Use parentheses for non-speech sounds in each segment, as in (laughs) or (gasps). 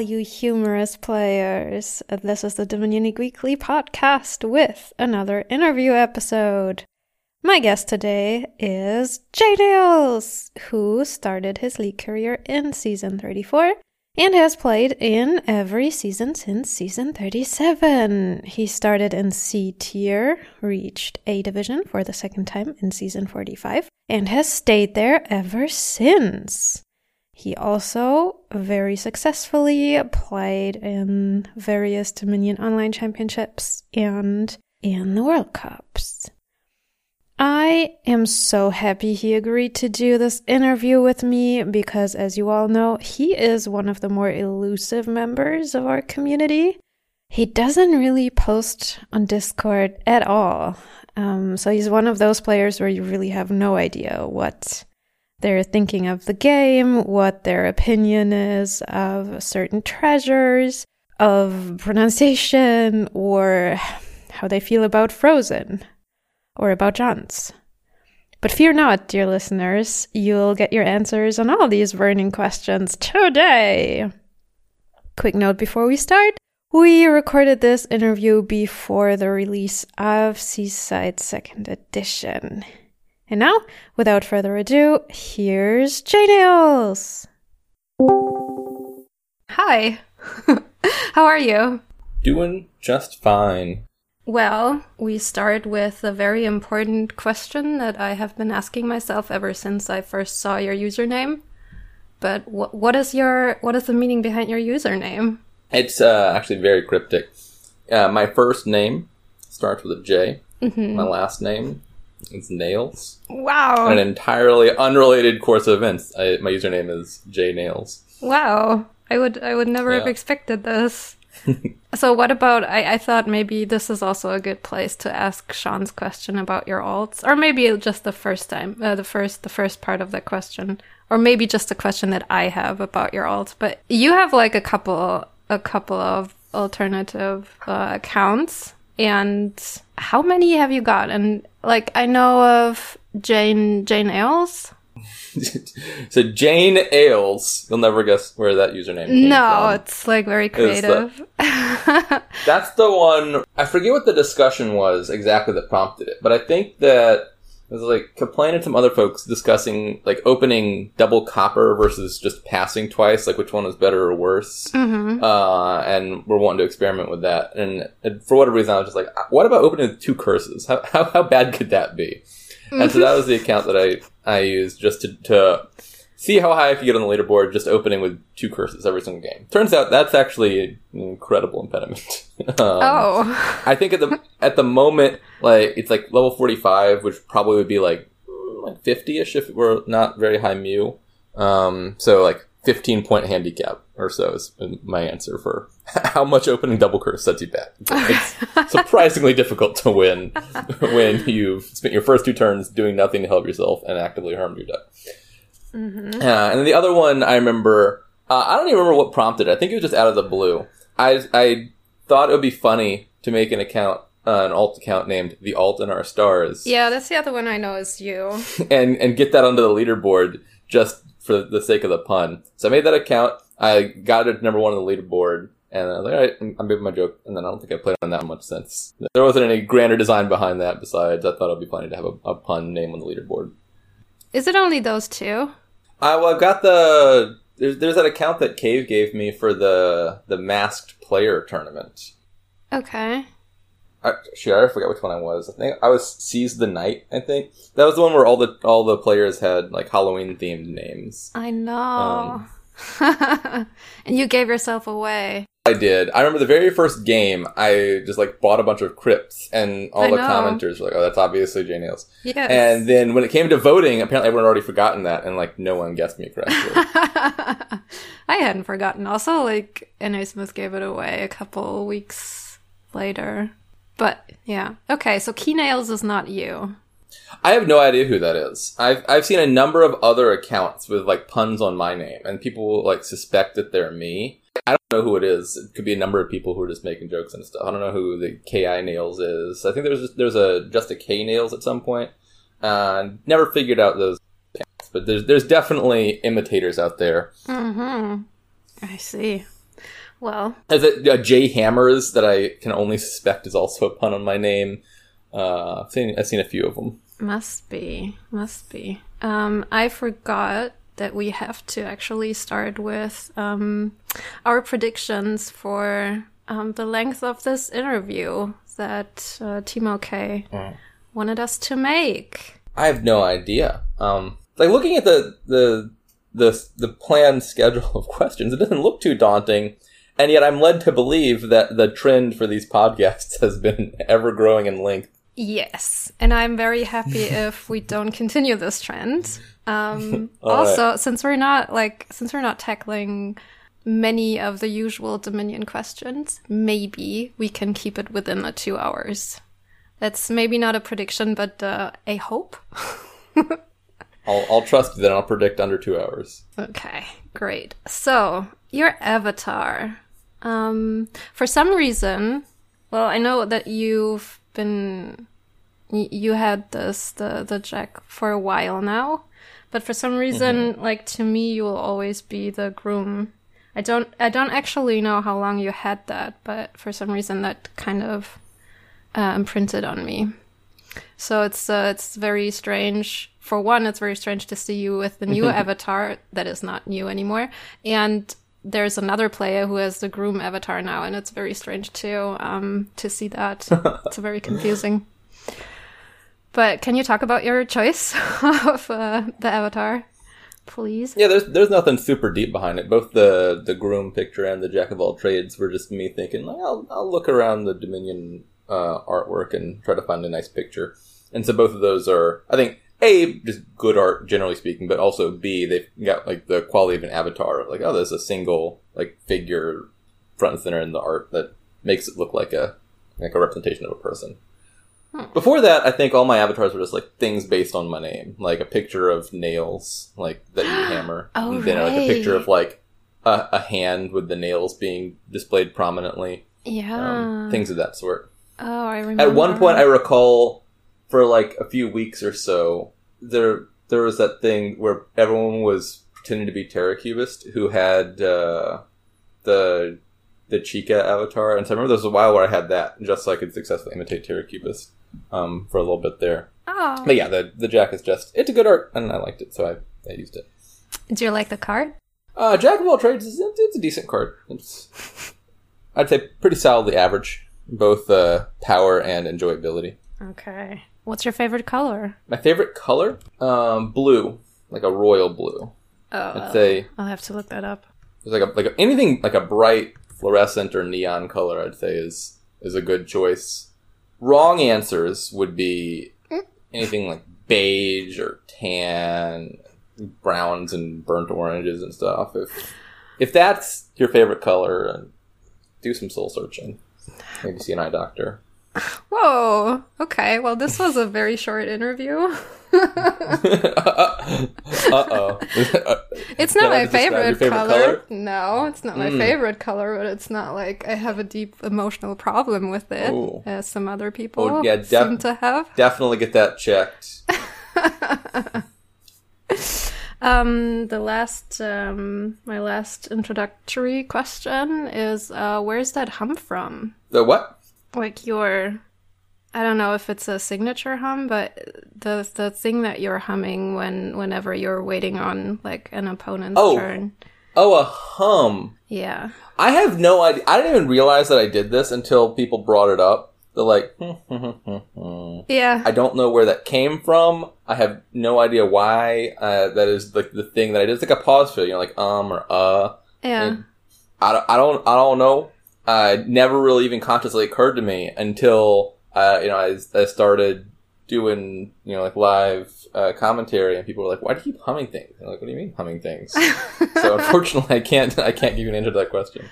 you humorous players. This is the Dominion Weekly podcast with another interview episode. My guest today is JNails, who started his league career in season 34 and has played in every season since season 37. He started in C tier, reached A division for the second time in season 45, and has stayed there ever since. He also very successfully played in various Dominion Online Championships and in the World Cups. I am so happy he agreed to do this interview with me because, as you all know, he is one of the more elusive members of our community. He doesn't really post on Discord at all. Um, so he's one of those players where you really have no idea what they're thinking of the game, what their opinion is of certain treasures, of pronunciation, or how they feel about Frozen or about Johns. But fear not, dear listeners, you'll get your answers on all these burning questions today. Quick note before we start we recorded this interview before the release of Seaside Second Edition. And now, without further ado, here's JNails. Hi. (laughs) How are you? Doing just fine. Well, we start with a very important question that I have been asking myself ever since I first saw your username. But wh- what is your what is the meaning behind your username? It's uh, actually very cryptic. Uh, my first name starts with a J. Mm-hmm. My last name is Nails. Wow! an entirely unrelated course of events. I, my username is J Nails. Wow! I would I would never yeah. have expected this. (laughs) so what about I, I thought maybe this is also a good place to ask Sean's question about your alts. Or maybe just the first time uh, the first the first part of that question. Or maybe just a question that I have about your alts. But you have like a couple a couple of alternative uh, accounts. And how many have you got? And like I know of Jane Jane Ailes. (laughs) so Jane Ailes, you'll never guess where that username came no, from. it's like very creative. The, (laughs) that's the one. I forget what the discussion was exactly that prompted it, but I think that it was like complaining to some other folks discussing like opening double copper versus just passing twice, like which one was better or worse. Mm-hmm. Uh, and we're wanting to experiment with that. And, and, for whatever reason, I was just like, what about opening two curses? How, (laughs) how, how bad could that be? And so that was the account that I, I used just to, to see how high I could get on the leaderboard just opening with two curses every single game. Turns out that's actually an incredible impediment. (laughs) um, oh. I think at the, at the moment, like, it's like level 45, which probably would be like, like 50-ish if it were not very high mu. Um, so like 15 point handicap or so is my answer for (laughs) how much opening double curse sets you back. It's (laughs) surprisingly difficult to win when you've spent your first two turns doing nothing to help yourself and actively harmed your deck. Mm-hmm. Uh, and then the other one I remember, uh, I don't even remember what prompted it. I think it was just out of the blue. I, I thought it would be funny to make an account, uh, an alt account named The Alt in Our Stars. Yeah, that's the other one I know is you. (laughs) and, and get that onto the leaderboard just for the sake of the pun. So I made that account. I got it number one on the leaderboard. And I was like, all right, I'm making my joke. And then I don't think I played on that much since. There wasn't any grander design behind that besides I thought it'd be funny to have a, a pun name on the leaderboard. Is it only those two? Uh, well, I've got the there's there's that account that Cave gave me for the the masked player tournament. Okay. I, shit, I forget which one I was. I think I was Seize the Night. I think that was the one where all the all the players had like Halloween themed names. I know. Um, (laughs) and you gave yourself away. I did. I remember the very first game. I just like bought a bunch of crypts, and all I the know. commenters were like, "Oh, that's obviously J Nails." Yes. And then when it came to voting, apparently everyone had already forgotten that, and like no one guessed me correctly. (laughs) I hadn't forgotten. Also, like N.A. Smith gave it away a couple weeks later. But yeah, okay. So Key Nails is not you. I have no idea who that is. I've I've seen a number of other accounts with like puns on my name, and people like suspect that they're me. I don't know who it is. It could be a number of people who are just making jokes and stuff. I don't know who the Ki Nails is. I think there's there's a just a K Nails at some point. Uh, never figured out those, pants, but there's there's definitely imitators out there. Hmm. I see. Well, Is it uh, J Hammers that I can only suspect is also a pun on my name? Uh, I've seen I've seen a few of them. must be, must be. Um, I forgot that we have to actually start with um, our predictions for um, the length of this interview that uh, Timo K wanted us to make. I have no idea. Um, like looking at the the the the planned schedule (laughs) of questions, it doesn't look too daunting, and yet I'm led to believe that the trend for these podcasts (laughs) has been ever growing in length. Yes, and I'm very happy if we don't continue this trend. Um, (laughs) also, since we're not like since we're not tackling many of the usual Dominion questions, maybe we can keep it within the two hours. That's maybe not a prediction, but uh, a hope. (laughs) I'll I'll trust you that I'll predict under two hours. Okay, great. So, your avatar. Um, for some reason, well, I know that you've been, y- you had this, the, the Jack for a while now, but for some reason, like, to me, you will always be the groom. I don't, I don't actually know how long you had that, but for some reason that kind of, uh, imprinted on me. So it's uh, it's very strange. For one, it's very strange to see you with the new (laughs) avatar that is not new anymore, and there's another player who has the groom avatar now, and it's very strange too um, to see that. (laughs) it's very confusing. But can you talk about your choice (laughs) of uh, the avatar, please? Yeah, there's there's nothing super deep behind it. Both the the groom picture and the jack of all trades were just me thinking, like, I'll I'll look around the Dominion uh, artwork and try to find a nice picture. And so both of those are, I think, a just good art generally speaking, but also b they've got like the quality of an avatar. Like, oh, there's a single like figure front and center in the art that makes it look like a like a representation of a person. Before that, I think all my avatars were just like things based on my name, like a picture of nails, like that you (gasps) hammer, Oh, and then like a picture of like a, a hand with the nails being displayed prominently, Yeah. um, things of that sort. oh, I remember. At one point, I recall for like a few weeks or so, there there was that thing where everyone was pretending to be Terra Cubist who had uh, the the Chica avatar, and so I remember there was a while where I had that just so I could successfully imitate Terra Cubist um, for a little bit there. Oh. But yeah, the the Jack is just it's a good art, and I liked it, so I, I used it. Do you like the card? Uh, Jack of all trades is it's, it's a decent card. It's I'd say pretty solidly average, both uh, power and enjoyability. Okay. What's your favorite color? My favorite color, um, blue, like a royal blue. Oh, I'd say I'll have to look that up. it's like a, like a, anything like a bright fluorescent or neon color. I'd say is is a good choice. Wrong answers would be hmm? anything like beige or tan, browns and burnt oranges and stuff. If if that's your favorite color, do some soul searching. Maybe see an eye doctor. Whoa. Okay. Well, this was a very short interview. (laughs) uh oh. (laughs) It's not my favorite, favorite color. color? No, it's not my Mm. favorite color, but it's not like I have a deep emotional problem with it, Ooh. as some other people Oh, yeah, def- seem to have. Definitely get that checked. (laughs) Um, the last, um, my last introductory question is, uh, where's that hum from? The what? Like your, I don't know if it's a signature hum, but the the thing that you're humming when whenever you're waiting on like an opponent's Oh. turn. Oh, a hum. Yeah. I have no idea. I didn't even realize that I did this until people brought it up. They're like, (laughs) Yeah. I don't know where that came from. I have no idea why. Uh, that is like the thing that I did. It's like a pause fill, you know, like um or uh. yeah. And I don't, I don't, I don't know. Uh, it never really even consciously occurred to me until uh, you know I, I started doing you know like live uh, commentary, and people were like, "Why do you keep humming things?" And I'm like, "What do you mean humming things?" so (laughs) unfortunately, I can't, I can't give you an answer to that question.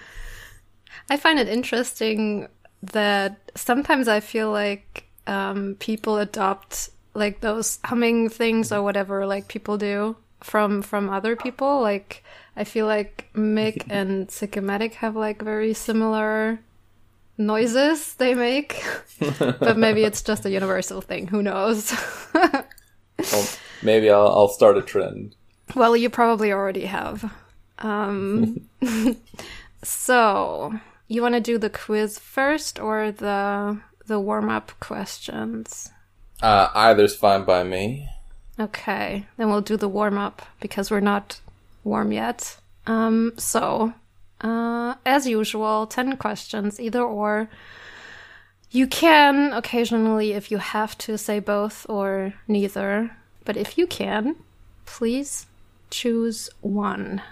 I find it interesting that sometimes I feel like um, people adopt like those humming things or whatever like people do from from other people. Like I feel like Mic (laughs) and Sycomatic have like very similar noises they make, (laughs) but maybe it's just a universal thing. Who knows? (laughs) Well, maybe I'll, I'll start a trend. well, you probably already have. Um, So, you want to do the quiz first or the the warm up questions? Uh, either's fine by me. Okay, then we'll do the warm up because we're not warm yet. Um, so, uh, as usual, 10 questions, either or. You can occasionally, if you have to, say both or neither. But if you can, please choose one.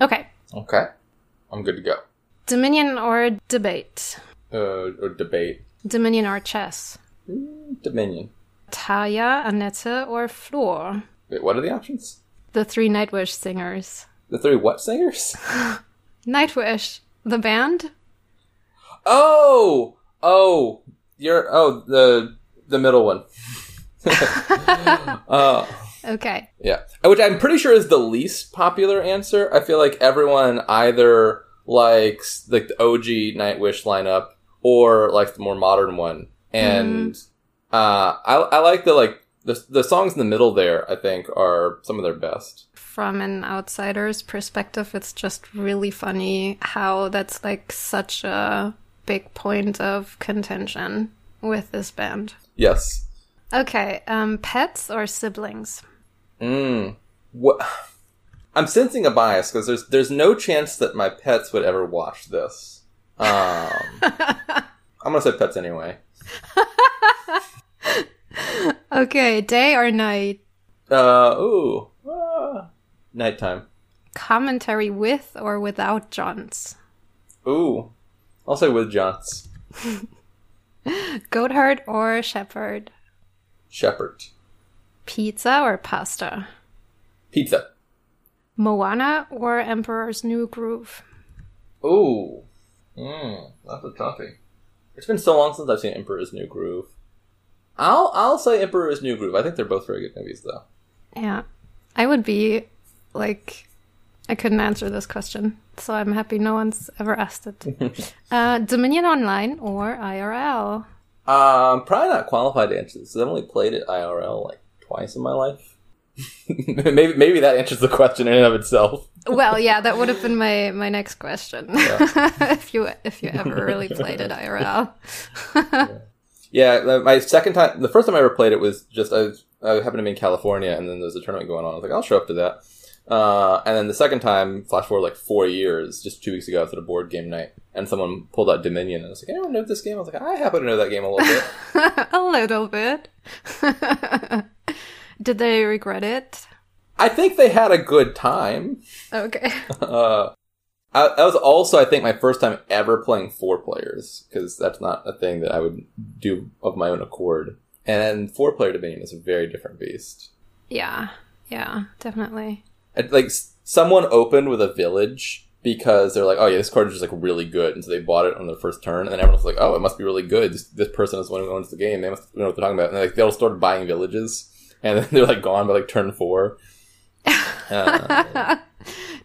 Okay, Okay. I'm good to go. Dominion or debate? Uh, or debate. Dominion or chess? Dominion. Tarja, Anette, or Floor? Wait, what are the options? The three Nightwish singers. The three what singers? (laughs) Nightwish, the band? Oh! Oh! You're, oh, the, the middle one. (laughs) (laughs) uh, Okay. yeah. Which I'm pretty sure is the least popular answer. I feel like everyone either likes like the OG Nightwish lineup or like the more modern one. And, uh, I, I like the like, the, the songs in the middle there, I think, are some of their best. From an outsider's perspective, it's just really funny how that's like such a big point of contention with this band. Yes. Okay, um, pets or siblings? Mm. What? I'm sensing a bias because there's there's no chance that my pets would ever watch this. Um, (laughs) I'm gonna say pets anyway. (laughs) (laughs) Okay, day or night? Uh, ooh, uh, nighttime. Commentary with or without Johns? Ooh, I'll say with Johns. (laughs) Goatherd or shepherd? Shepherd. Pizza or pasta? Pizza. Moana or Emperor's New Groove? Ooh, mm, that's a toughie. It's been so long since I've seen Emperor's New Groove. I'll I'll say Emperor's New Groove. I think they're both very good movies, though. Yeah. I would be like, I couldn't answer this question, so I'm happy no one's ever asked it. (laughs) uh, Dominion Online or IRL? Um, probably not qualified to answer this. I've only played it IRL like twice in my life. (laughs) maybe maybe that answers the question in and of itself. Well, yeah, that would have been my my next question. (laughs) if you if you ever really played it IRL. Yeah, the- my second time, the first time I ever played it was just I, was, I happened to be in California, and then there was a tournament going on. I was like, I'll show up to that. Uh, and then the second time, flash forward like four years, just two weeks ago, I was at a board game night, and someone pulled out Dominion, and I was like, anyone know this game? I was like, I happen to know that game a little bit. (laughs) a little bit. (laughs) Did they regret it? I think they had a good time. Okay. (laughs) Uh, I, that was also, I think, my first time ever playing four players because that's not a thing that I would do of my own accord. And four player Dominion is a very different beast. Yeah. Yeah, definitely. Like someone opened with a village because they're like, oh yeah, this card is just like really good, and so they bought it on their first turn, and then everyone's like, oh, it must be really good. This, this person is the one who owns the game. They must know what they're talking about. And like they all started buying villages, and then (laughs) they're like gone by like turn four. (laughs) Uh,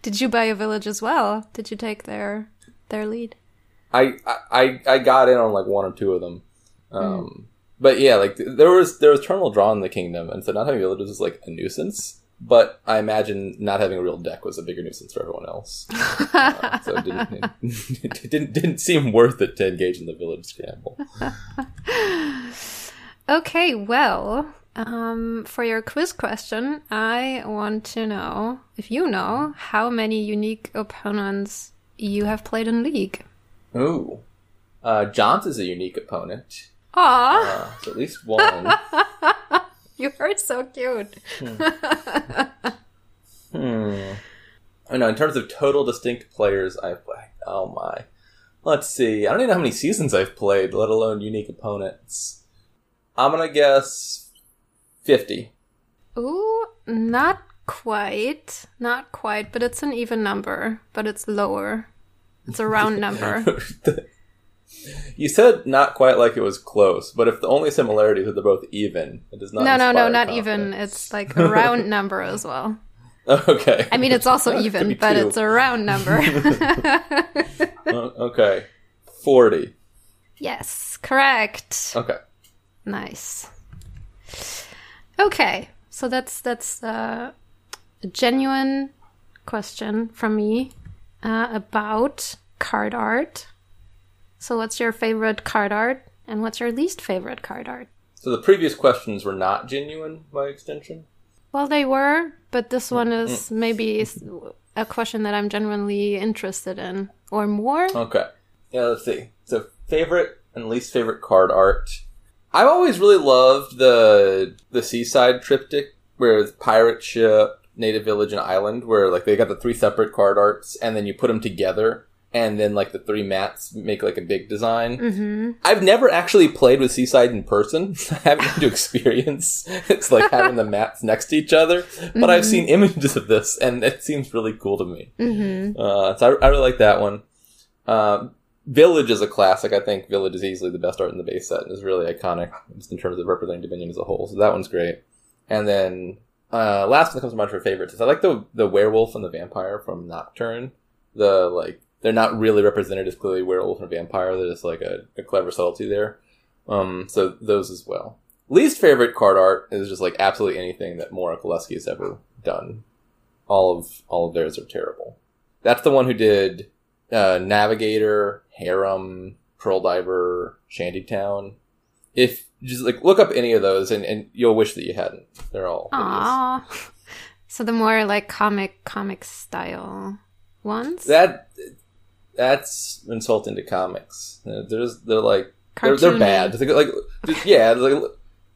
Did you buy a village as well? Did you take their their lead? I, I I got in on like one or two of them. Um, But yeah, like there was there was terminal draw in the kingdom, and so not having villages was like a nuisance. But I imagine not having a real deck was a bigger nuisance for everyone else. (laughs) Uh, so it didn't, it didn't didn't seem worth it to engage in the village scramble. (laughs) Okay, well, um, for your quiz question, I want to know if you know how many unique opponents you have played in League. Ooh, uh, Johns is a unique opponent. Aw, Uh, so at least one. (laughs) you are so cute. Hmm. I know. In terms of total distinct players, I've played. Oh my. Let's see. I don't even know how many seasons I've played, let alone unique opponents. I'm gonna guess fifty. Ooh, not quite, not quite, but it's an even number, but it's lower. It's a round (laughs) number. you said not quite like it was close, but if the only similarity is that they're both even, it does not. no, no, no, not even. It's like a round (laughs) number as well. okay. I mean, it's also (laughs) even, but two. it's a round number. Uh, okay. Forty. yes, correct. Okay. Nice. Okay, so that's that's uh, a genuine question from me uh, about card art. So, what's your favorite card art, and what's your least favorite card art? So the previous questions were not genuine by extension. Well, they were, but this one is maybe a question that I'm genuinely interested in, or more. Okay. Yeah, let's see. So favorite and least favorite card art. I've always really loved the the seaside triptych where it's pirate ship, native village, and island, where like they got the three separate card arts, and then you put them together, and then like the three mats make like a big design. Mm-hmm. I've never actually played with Seaside in person. (laughs) I haven't had to experience. (laughs) It's like having the mats next to each other. But I've seen images of this, and it seems really cool to me. Mm-hmm. Uh, so I, I really like that one. Um, Village is a classic. I think Village is easily the best art in the base set and is really iconic just in terms of representing Dominion as a whole. So that one's great. And then uh, last one that comes to mind for favorites is I like the the werewolf and the vampire from Nocturne. The like they're not really represented as clearly werewolf and vampire. There's like a, a clever subtlety there. Um, so those as well. Least favorite card art is just like absolutely anything that Mora Koleski has ever done. All of all of theirs are terrible. That's the one who did uh, Navigator, Harem, Pearl Diver, Shantytown. If just like look up any of those and, and you'll wish that you hadn't. They're all hideous. Aww. (laughs) So the more like comic comic style ones. That that's insulting to comics. Uh, There's they're like they're, they're bad. Like, like yeah, like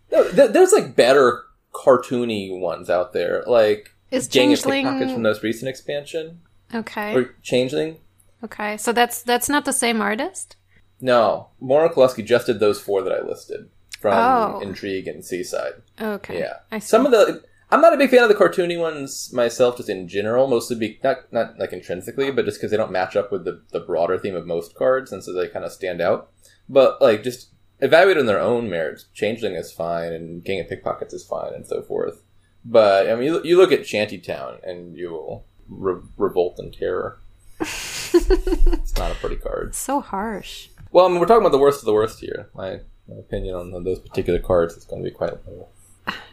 there's like better cartoony ones out there, like Is Gang of Changeling Pickpockets from the most recent expansion okay? or Changeling. Okay, so that's that's not the same artist. No, Mora Koleski just did those four that I listed from Oh. Intrigue and Seaside. Okay, Yeah, I see. some of the. I'm not a big fan of the cartoony ones myself, just in general. Mostly, be, not not like intrinsically, but just because they don't match up with the the broader theme of most cards, and so they kind of stand out. But like, just evaluate on their own merits. Changeling is fine, and Gang of Pickpockets is fine, and so forth. But I mean, you, you look at Shantytown, and you will re- revolt in terror. It's not a pretty card. so harsh. Well, I mean, we're talking about the worst of the worst here. My, my opinion on those particular cards is going to be quite low.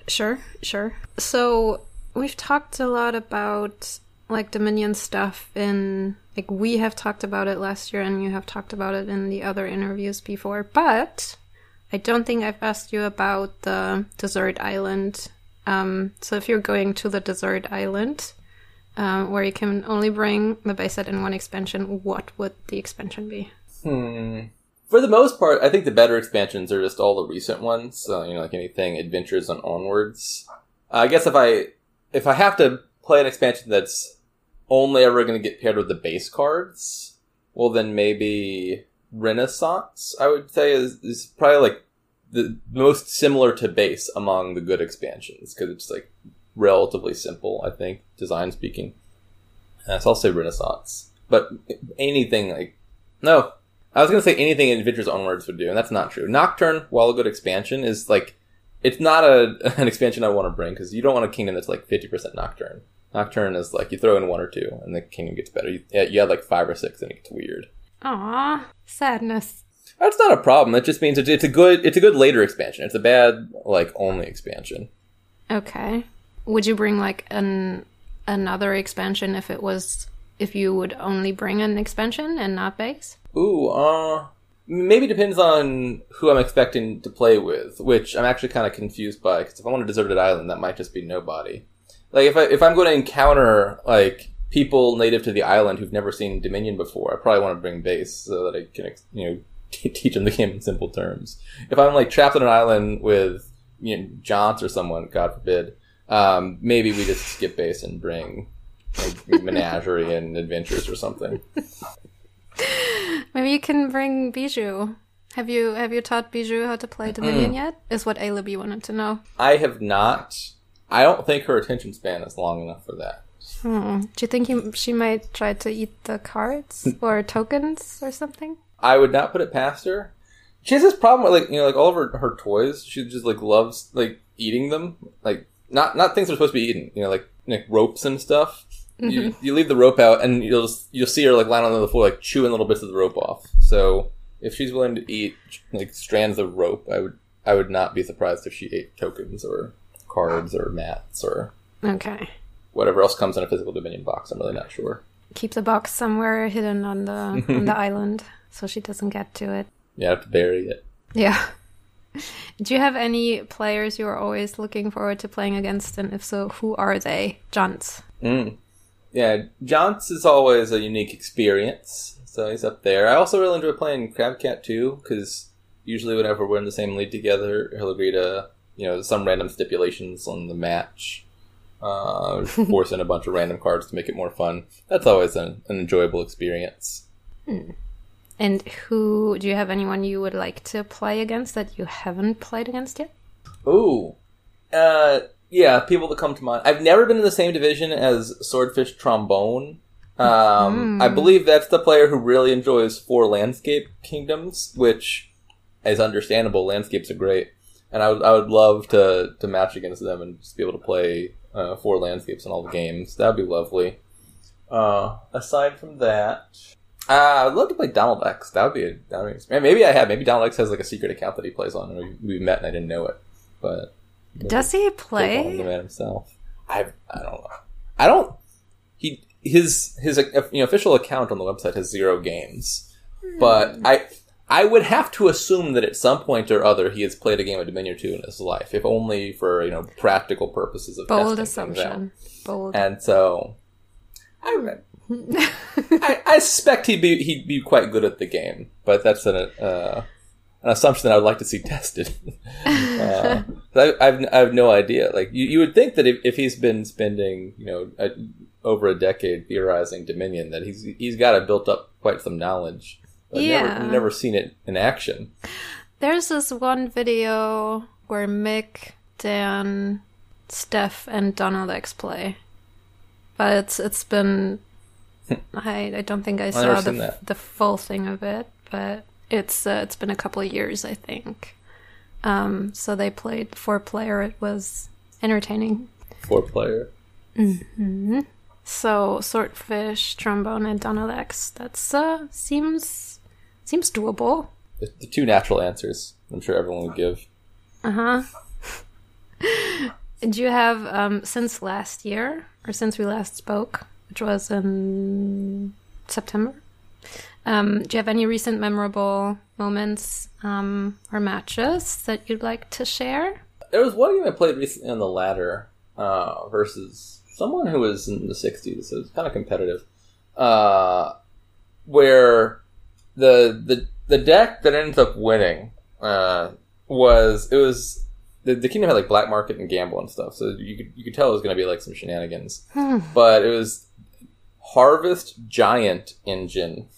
Sure, sure. So we've talked a lot about like Dominion stuff in like we have talked about it last year and you have talked about it in the other interviews before, but I don't think I've asked you about the desert island. Um, so if you're going to the desert island, um, where you can only bring the base set in one expansion, what would the expansion be? Hmm. For the most part, I think the better expansions are just all the recent ones. You know, like anything adventures and onwards. I guess if I if I have to play an expansion that's only ever going to get paired with the base cards, well, then maybe Renaissance. I would say is is probably like the most similar to base among the good expansions because it's like relatively simple. I think design speaking. Uh, so I'll say Renaissance, but anything like no, I was gonna say anything Adventures Onwards would do, and that's not true. Nocturne, while a good expansion, is like it's not a (laughs) an expansion I want to bring because you don't want a kingdom that's like fifty percent Nocturne. Nocturne is like you throw in one or two, and the kingdom gets better. You, you add like five or six, and it gets weird. Aw, sadness. That's not a problem. It just means it's, it's a good it's a good later expansion. It's a bad like only expansion. Okay. Would you bring like an another expansion if it was if you would only bring an expansion and not base? Ooh, uh, maybe depends on who I'm expecting to play with, which I'm actually kind of confused by. Because if I want a deserted island, that might just be nobody. Like if I if I'm going to encounter like people native to the island who've never seen Dominion before, I probably want to bring base so that I can you know (laughs) teach them the game in simple terms. If I'm like trapped on an island with you know Johns or someone, God forbid, um, maybe we just skip base and bring like menagerie and adventures or something. (laughs) Maybe you can bring Bijou. Have you have you taught Bijou how to play Dominion yet? Is what Alibi wanted to know. I have not. I don't think her attention span is long enough for that. Hmm. Do you think he, she might try to eat the cards (laughs) or tokens or something? I would not put it past her. She has this problem with like you know like all of her, her toys. She just like loves like eating them. Like not not things that are supposed to be eaten. You know like like ropes and stuff. You, mm-hmm. you leave the rope out and you'll just, you'll see her like lying on the floor like chewing little bits of the rope off. So if she's willing to eat like strands of rope, I would I would not be surprised if she ate tokens or cards or mats or Okay. whatever else comes in a physical dominion box. I'm really not sure. keep the box somewhere hidden on the on the (laughs) island so she doesn't get to it. You have to bury it. Yeah. (laughs) Do you have any players you are always looking forward to playing against, and if so, who are they? Johns. Mm. Yeah, Johns is always a unique experience, so he's up there. I also really enjoy playing Crabcat too, because usually whenever we're in the same league together, he'll agree to you know some random stipulations on the match, uh, (laughs) force in a bunch of random cards to make it more fun. That's always an, an enjoyable experience. And who do you have anyone you would like to play against that you haven't played against yet? Ooh. Uh, yeah, people that come to mind. I've never been in the same division as Swordfish Trombone. Um, I believe that's the player who really enjoys four landscape kingdoms, which is understandable. Landscapes are great. And I would, I would love to, to match against them and just be able to play uh, four landscapes in all the games. That would be lovely. Uh, aside from that, uh, I'd love to play Donald X. That would be a that would be, maybe I have. Maybe Donald X has like a secret account that he plays on, and we, we met and I didn't know it. But Does he play the man himself. I I don't know. I don't. He his his uh, you know, official account on the website has zero games, but I I would have to assume that at some point or other he has played a game of Dominion two in his life, if only for you know practical purposes of Bold testing things out. assumption. Bold. And so, I, (laughs) I, I suspect he'd be he'd be quite good at the game, but that's an uh, an assumption that I would like to see (laughs) tested. uh, I, I've I have no idea. Like you, you would think that if, if he's been spending you know a, over a decade theorizing Dominion, that he's he's got to built up quite some knowledge. But I've Yeah. never, never seen it in action. There's this one video where Mic, Dan, Stef, and Donald X play, but it's it's been (laughs) I I don't think I saw the the full thing of it, but it's uh, it's been a couple of years I think. Um, so they played four player. It was entertaining. Four player. Hmm. So Swordfish, Trombone, and Donald X. That's uh seems seems doable. The, the two natural answers. I'm sure everyone would give. (laughs) Uh huh. Did you have um since last year or since we last spoke, which was in September? Um, do you have any recent memorable moments um, or matches that you'd like to share? There was one game I played recently on the ladder uh, versus someone who was in the 60s, so it was kind of competitive. Uh, where the the the deck that ends up winning uh, was it was the, the kingdom had like black market and gamble and stuff, so you could you could tell it was going to be like some shenanigans. but it was Harvest Giant Engine,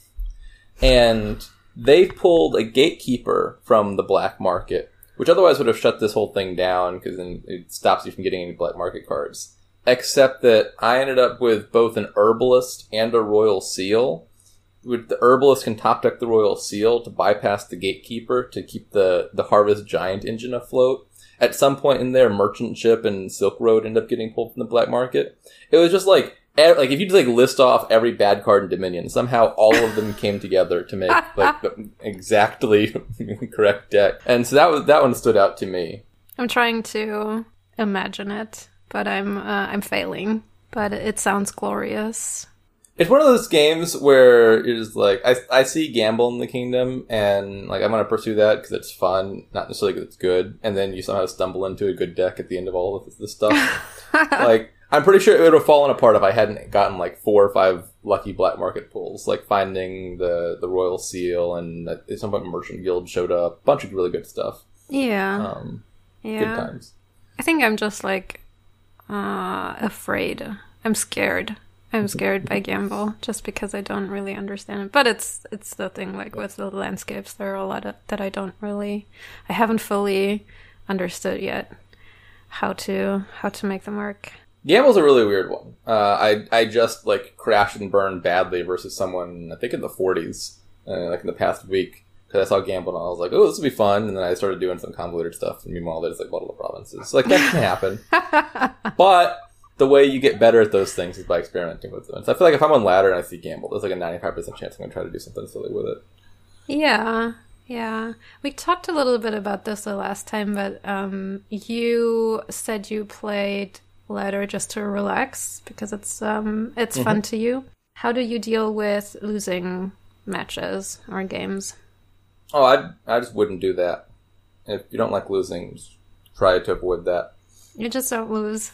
and they pulled a gatekeeper from the black market, which otherwise would have shut this whole thing down because then it stops you from getting any black market cards. Except that I ended up with both an herbalist and a royal seal. With the herbalist can top deck the royal seal to bypass the gatekeeper to keep the the harvest giant engine afloat. At some point in there, merchant ship and Silk Road end up getting pulled from the black market. It was just like like if you just like list off every bad card in Dominion, somehow all of them came together to make (laughs) like the exactly (laughs) correct deck. And so that was that one stood out to me. I'm trying to imagine it, but I'm uh, I'm failing. But it sounds glorious. It's one of those games where it's like I, I see gamble in the kingdom and like I'm gonna pursue that because it's fun, not necessarily because it's good. And then you somehow stumble into a good deck at the end of all of this stuff. (laughs) like I'm pretty sure it would have fallen apart if I hadn't gotten like four or five lucky black market pulls, like finding the the royal seal and at some point merchant guild showed up, a bunch of really good stuff. Yeah, Um, Good yeah. times. I think I'm just like uh, afraid. I'm scared. I'm scared by gamble just because I don't really understand it. But it's it's the thing like with the landscapes, there are a lot of, that I don't really, I haven't fully understood yet how to how to make them work. Gamble's a really weird one. Uh, I I just like crashed and burned badly versus someone I think in the 40s, uh, like in the past week, because I saw Gamble and I was like, oh, this will be fun, and then I started doing some convoluted stuff. And meanwhile, there's like Bottle of Provinces, so, like that can happen. (laughs) but the way you get better at those things is by experimenting with them. So I feel like if I'm on ladder and I see Gamble, there's like a 95% chance I'm gonna try to do something silly with it. Yeah, yeah. We talked a little bit about this the last time, but um, you said you played ladder just to relax because it's um it's fun to you. How do you deal with losing matches or games? Oh, I I just wouldn't do that. If you don't like losing, just try to avoid that. You just don't lose.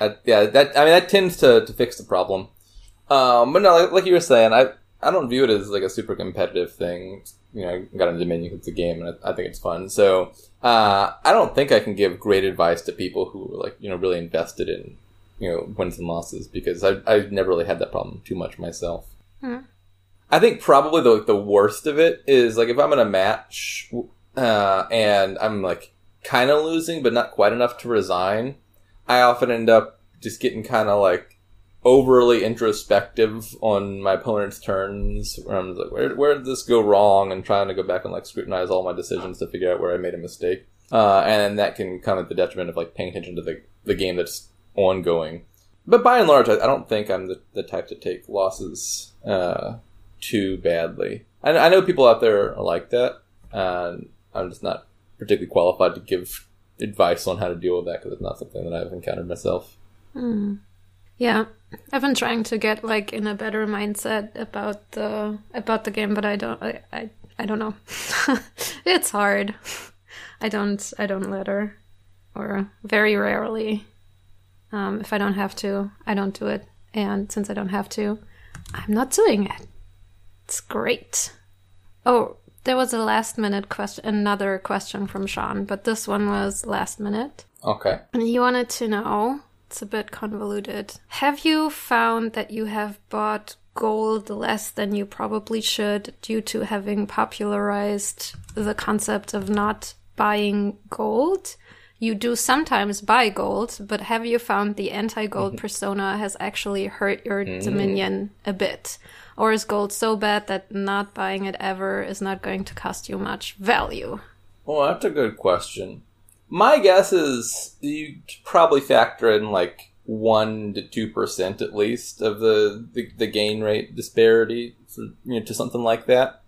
I, yeah, that I mean that tends to, to fix the problem. Um, but no, like, like you were saying, I I don't view it as like a super competitive thing. You know, I got a Dominion, it's a game, and I, I think it's fun. So uh, I don't think I can give great advice to people who are like you know really invested in you know wins and losses because I I've never really had that problem too much myself. Hmm. I think probably the the worst of it is like if I'm in a match uh, and I'm like kind of losing but not quite enough to resign, I often end up just getting kind of like overly introspective on my opponent's turns. Where I'm like, where where did this go wrong? And trying to go back and like scrutinize all my decisions to figure out where I made a mistake. Uh, and that can come at the detriment of like paying attention to the the game that's ongoing. But by and large, I, I don't think I'm the, the type to take losses uh, too badly. I, I know people out there are like that, and I'm just not particularly qualified to give advice on how to deal with that because it's not something that I've encountered myself. Hmm. Yeah, I've been trying to get like in a better mindset about the about the game, but I don't. I I, I don't know. (laughs) it's hard. I don't. I don't letter, or very rarely. Um, if I don't have to, I don't do it. And since I don't have to, I'm not doing it. It's great. Oh, there was a last minute question, another question from Sean, but this one was last minute. Okay. And he wanted to know, it's a bit convoluted. Have you found that you have bought gold less than you probably should due to having popularized the concept of not buying gold? You do sometimes buy gold, but have you found the anti gold mm-hmm. persona has actually hurt your mm. dominion a bit? Or is gold so bad that not buying it ever is not going to cost you much value? Well, that's a good question. My guess is you probably factor in like one to two percent at least of the, the, the gain rate disparity for, you know, to something like that.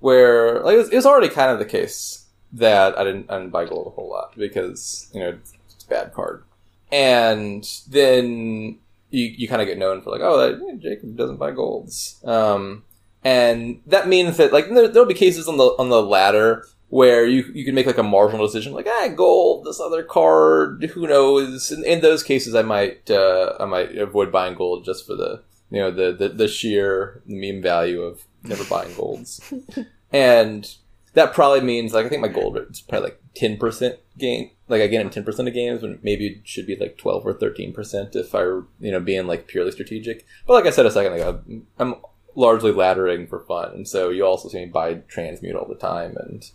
Where like it was, it was already kind of the case that I didn't I didn't buy gold a whole lot because you know it's a bad card, and then you you kind of get known for like oh that, yeah, Jacob doesn't buy golds, um, and that means that like there, there'll be cases on the on the ladder where you you can make like a marginal decision, like ah, gold, this other card, who knows? In, in those cases, I might uh, I might avoid buying gold just for the you know the the, the sheer meme value of never buying golds, (laughs) and that probably means like I think my gold is probably like ten percent gain. Like I get in ten percent of games, when maybe it should be like twelve or thirteen percent if I were you know being like purely strategic. But like I said a second ago, I'm largely laddering for fun, and so you also see me buy transmute all the time and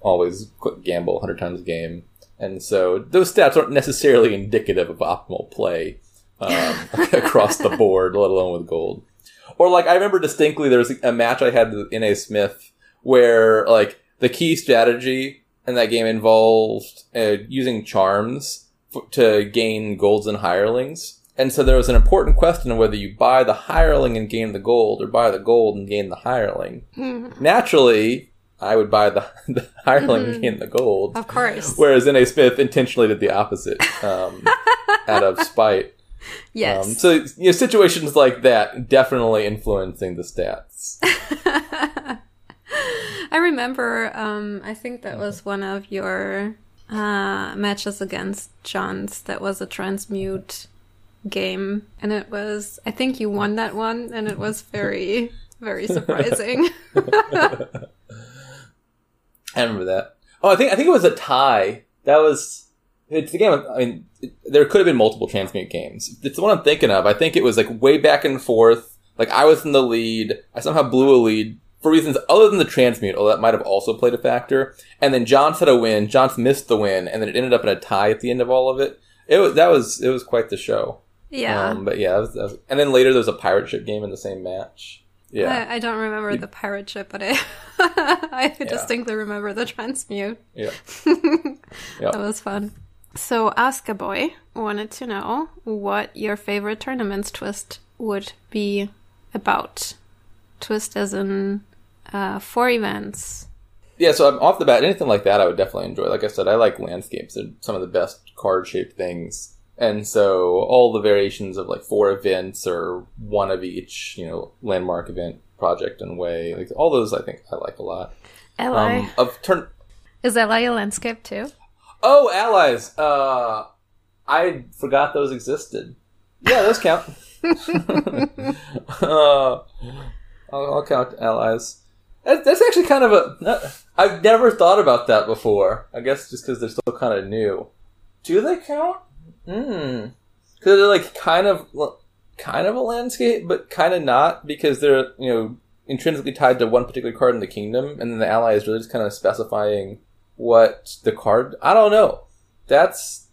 always click gamble 100 times a game. And so those stats aren't necessarily indicative of optimal play um, (laughs) across the board, let alone with gold. Or like I remember distinctly there was a match I had with NA Smith where like the key strategy in that game involved uh, using charms f- to gain golds and hirelings. And so there was an important question of whether you buy the hireling and gain the gold or buy the gold and gain the hireling. (laughs) Naturally, I would buy the, (laughs) the hireling and gain the gold. Of course. Whereas N.A. Smith intentionally did the opposite um, (laughs) out of spite. yes. Um, so you know, situations like that definitely influencing the stats. (laughs) I remember, um, I think that was one of your uh, matches against Johns that was a transmute game. And it was, I think you won that one, and it was very, very surprising. I remember that. Oh, I think I think it was a tie. That was it's the game. I mean, it, there could have been multiple transmute games. It's the one I'm thinking of. I think it was like way back and forth. Like I was in the lead. I somehow blew a lead for reasons other than the transmute. Oh, that might have also played a factor. And then Johns had a win. Johns missed the win, and then it ended up in a tie at the end of all of it. It was that was it was quite the show. yeah. Um, but yeah, that was, that was, and then later there was a pirate ship game in the same match. Yeah, I, I don't remember the pirate ship, but I, (laughs) I distinctly remember the transmute. (laughs) yeah. That was fun. So, Ask a Boy wanted to know what your favorite tournaments twist would be about. Twist as in uh, four events. Yeah, so I'm off the bat, anything like that I would definitely enjoy. Like I said, I like landscapes. They're some of the best card shaped things And so all the variations of like four events or one of each, you know, landmark event, project and way, like all those I think I like a lot. Ally. Um, of turn Is Ally a landscape too? Oh, allies. Uh I forgot those existed. Yeah, those count. (laughs) (laughs) uh, I'll, I'll count allies. That's, that's actually kind of a. I've never thought about that before. I guess just because they're still kind of new. Do they count? Hmm. Because they're like kind of, kind of a landscape, but kind of not because they're you know intrinsically tied to one particular card in the kingdom, and then the ally is really just kind of specifying what the card. I don't know. That's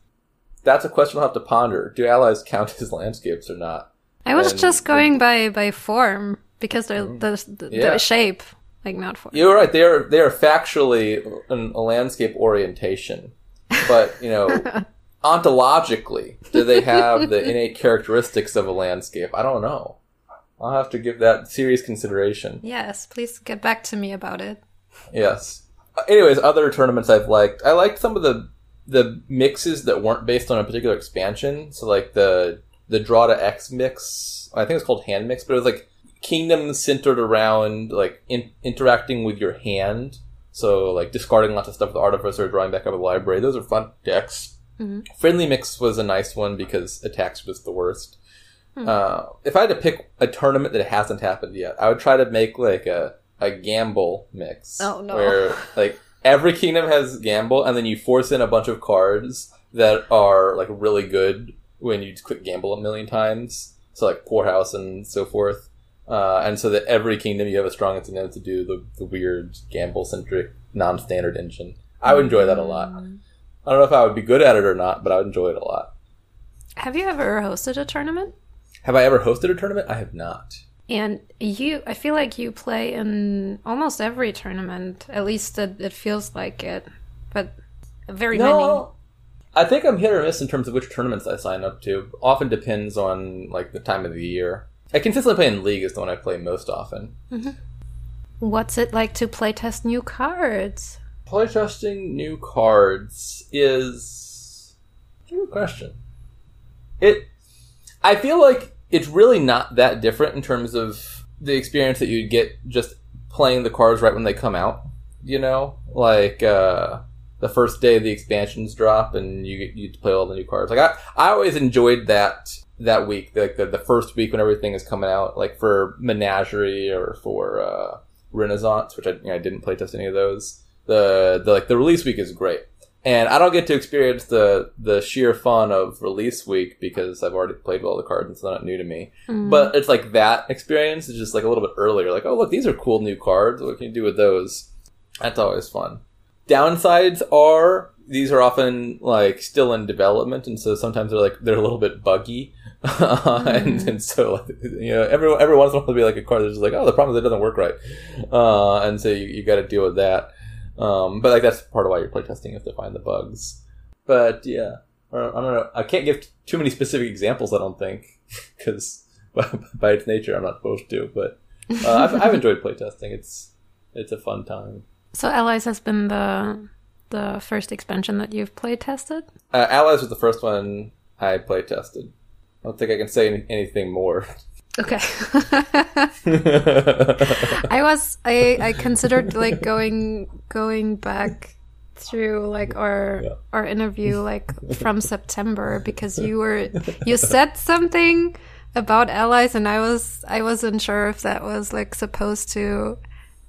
that's a question we'll have to ponder. Do allies count as landscapes or not? I was And- just going by by form because they're the, the, Yeah. the shape, like not form. You're right. They are they are factually an, a landscape orientation, but you know, (laughs) ontologically, do they have the (laughs) innate characteristics of a landscape? I don't know. I'll have to give that serious consideration. Yes, please get back to me about it. Yes. Uh, Anyways, other tournaments I've liked. I liked some of the the mixes that weren't based on a particular expansion. So like the the draw to X mix. I think it's called hand mix, but it was like kingdoms centered around like in, interacting with your hand. So like discarding lots of stuff with artificer, drawing back up a library. Those are fun decks. Mhm. Friendly mix was a nice one because attacks was the worst. Uh, if I had to pick a tournament that hasn't happened yet, I would try to make like a a gamble mix. Oh, no. Where (laughs) like every kingdom has gamble, and then you force in a bunch of cards that are like really good when you click gamble a million times. So like poorhouse and so forth. Uh, and so that every kingdom you have a strong incentive to do the, the weird gamble centric non standard engine. I would enjoy that a lot. I don't know if I would be good at it or not, but I would enjoy it a lot. Have you ever hosted a tournament? Have I ever hosted a tournament? I have not. And you, I feel like you play in almost every tournament. At least it, it feels like it. But very many. I think I'm hit or miss in terms of which tournaments I sign up to. Often depends on like the time of the year. I consistently play in League is the one I play most often. Mm-hmm. What's it like to play test new cards? Playtesting new cards is a good question. It I feel like it's really not that different in terms of the experience that you'd get just playing the cards right when they come out. You know, like uh, the first day the expansions drop and you get you play all the new cards. Like I, I always enjoyed that that week, like the, the first week when everything is coming out, like for Menagerie or for uh, Renaissance, which I, you know, I didn't playtest any of those. The, the like the release week is great, and I don't get to experience the the sheer fun of release week because I've already played all the cards and it's not new to me. Mm. But it's like that experience is just like a little bit earlier. Like, oh look, these are cool new cards. What can you do with those? That's always fun. Downsides are these are often like still in development, and so sometimes they're like they're a little bit buggy, (laughs) and, and so you know every every once in a while there'll be like a card that's just like oh the problem is it doesn't work right, uh, and so you, you got to deal with that. Um, but like that's part of why you're playtesting have to find the bugs. But yeah, I don't, I don't know. I can't give t- too many specific examples. I don't think (laughs) because by, (laughs) by its nature I'm not supposed to. But uh, I've, I've enjoyed playtesting. It's it's a fun time. So Allies has been the the first expansion that you've play tested. Uh, Allies was the first one I play tested. I don't think I can say any, anything more. (laughs) Okay. (laughs) I was I I considered like going going back through like our Yeah. our interview like from September because you were you said something about allies and I was I wasn't sure if that was like supposed to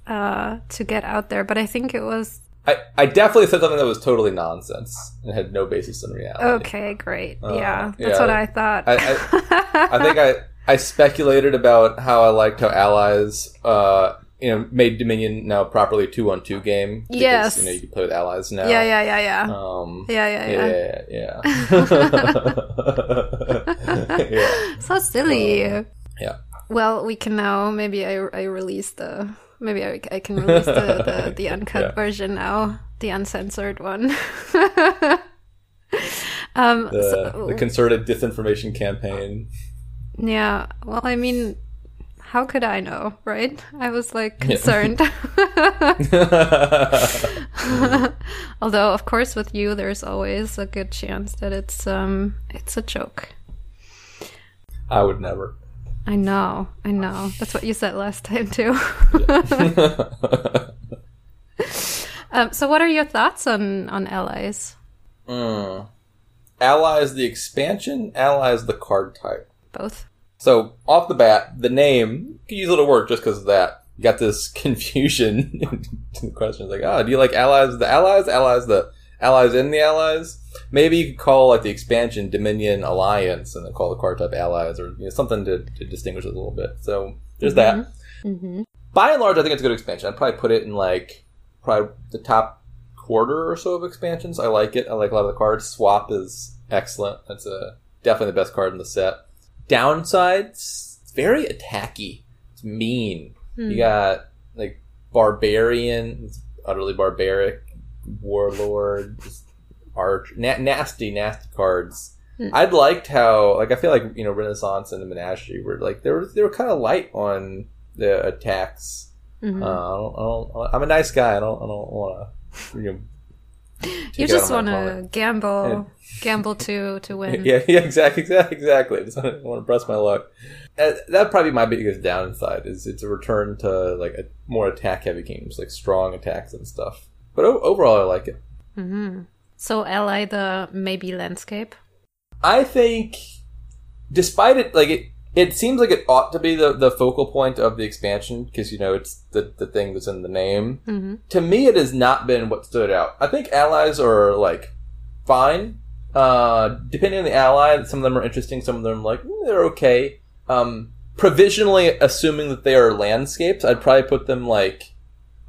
uh to get out there but I think it was I, I definitely said something that was totally nonsense and had no basis in reality. okay great Uh, yeah that's yeah. what I thought I, I, I think I, (laughs) I speculated about how I liked how allies, uh, you know, made Dominion now properly a two on two game. Because, Yes. You know, you can play with allies now. yeah yeah yeah yeah Um, yeah yeah yeah, yeah, yeah. (laughs) yeah. (laughs) so silly yeah. Well, we can now. Maybe I I release the. Maybe I, I can release the, the, (laughs) the uncut Yeah. version now, the uncensored one. um. The, so- the concerted disinformation campaign. Yeah. Well, I mean, how could I know, right? I was like Yeah. concerned. (laughs) Although, of course, with you, there's always a good chance that it's um it's a joke. I would never. I know, I know. That's what you said last time too. (laughs) um, so, what are your thoughts on on allies? Mm. Allies the expansion, allies the card type. Both. So off the bat, the name could use a little work just because of that. You got this (laughs) confusion (laughs) in the question. Like, oh, do you like allies? The allies, allies, the allies in the allies. Maybe you could call like the expansion Dominion Alliance, and then call the card type allies, or you know, something to, to distinguish it a little bit. So there's that. Mm-hmm. By and large, I think it's a good expansion. I'd probably put it in like probably the top quarter or so of expansions. I like it. I like a lot of the cards. Swap is excellent. That's a definitely the best card in the set. Downsides, it's very attacky. It's mean. Hmm. You got like barbarian, utterly barbaric, warlord, arch, na- nasty, nasty cards. Hmm. I'd liked how like I feel like you know Renaissance and the Menagerie were like they were they were kind of light on the attacks. Mhm. Uh, I, don't, I don't. I'm a nice guy. I don't. I don't want to. You know, you just want to gamble, gamble to to (laughs) win. Yeah, yeah, exactly, (laughs) exactly, exactly. I just want to, press my luck. Uh, that'd probably be my biggest downside is it's a return to like a more attack heavy games, like strong attacks and stuff. But o- overall, I like it. hmm So, ally the maybe landscape. I think, despite it, like it, it seems like it ought to be the, the focal point of the expansion because you know it's the the thing that's in the name. hmm To me, it has not been what stood out. I think allies are like fine. Uh, depending on the ally, some of them are interesting. Some of them like mm, they're okay. Um, provisionally, assuming that they are landscapes, I'd probably put them like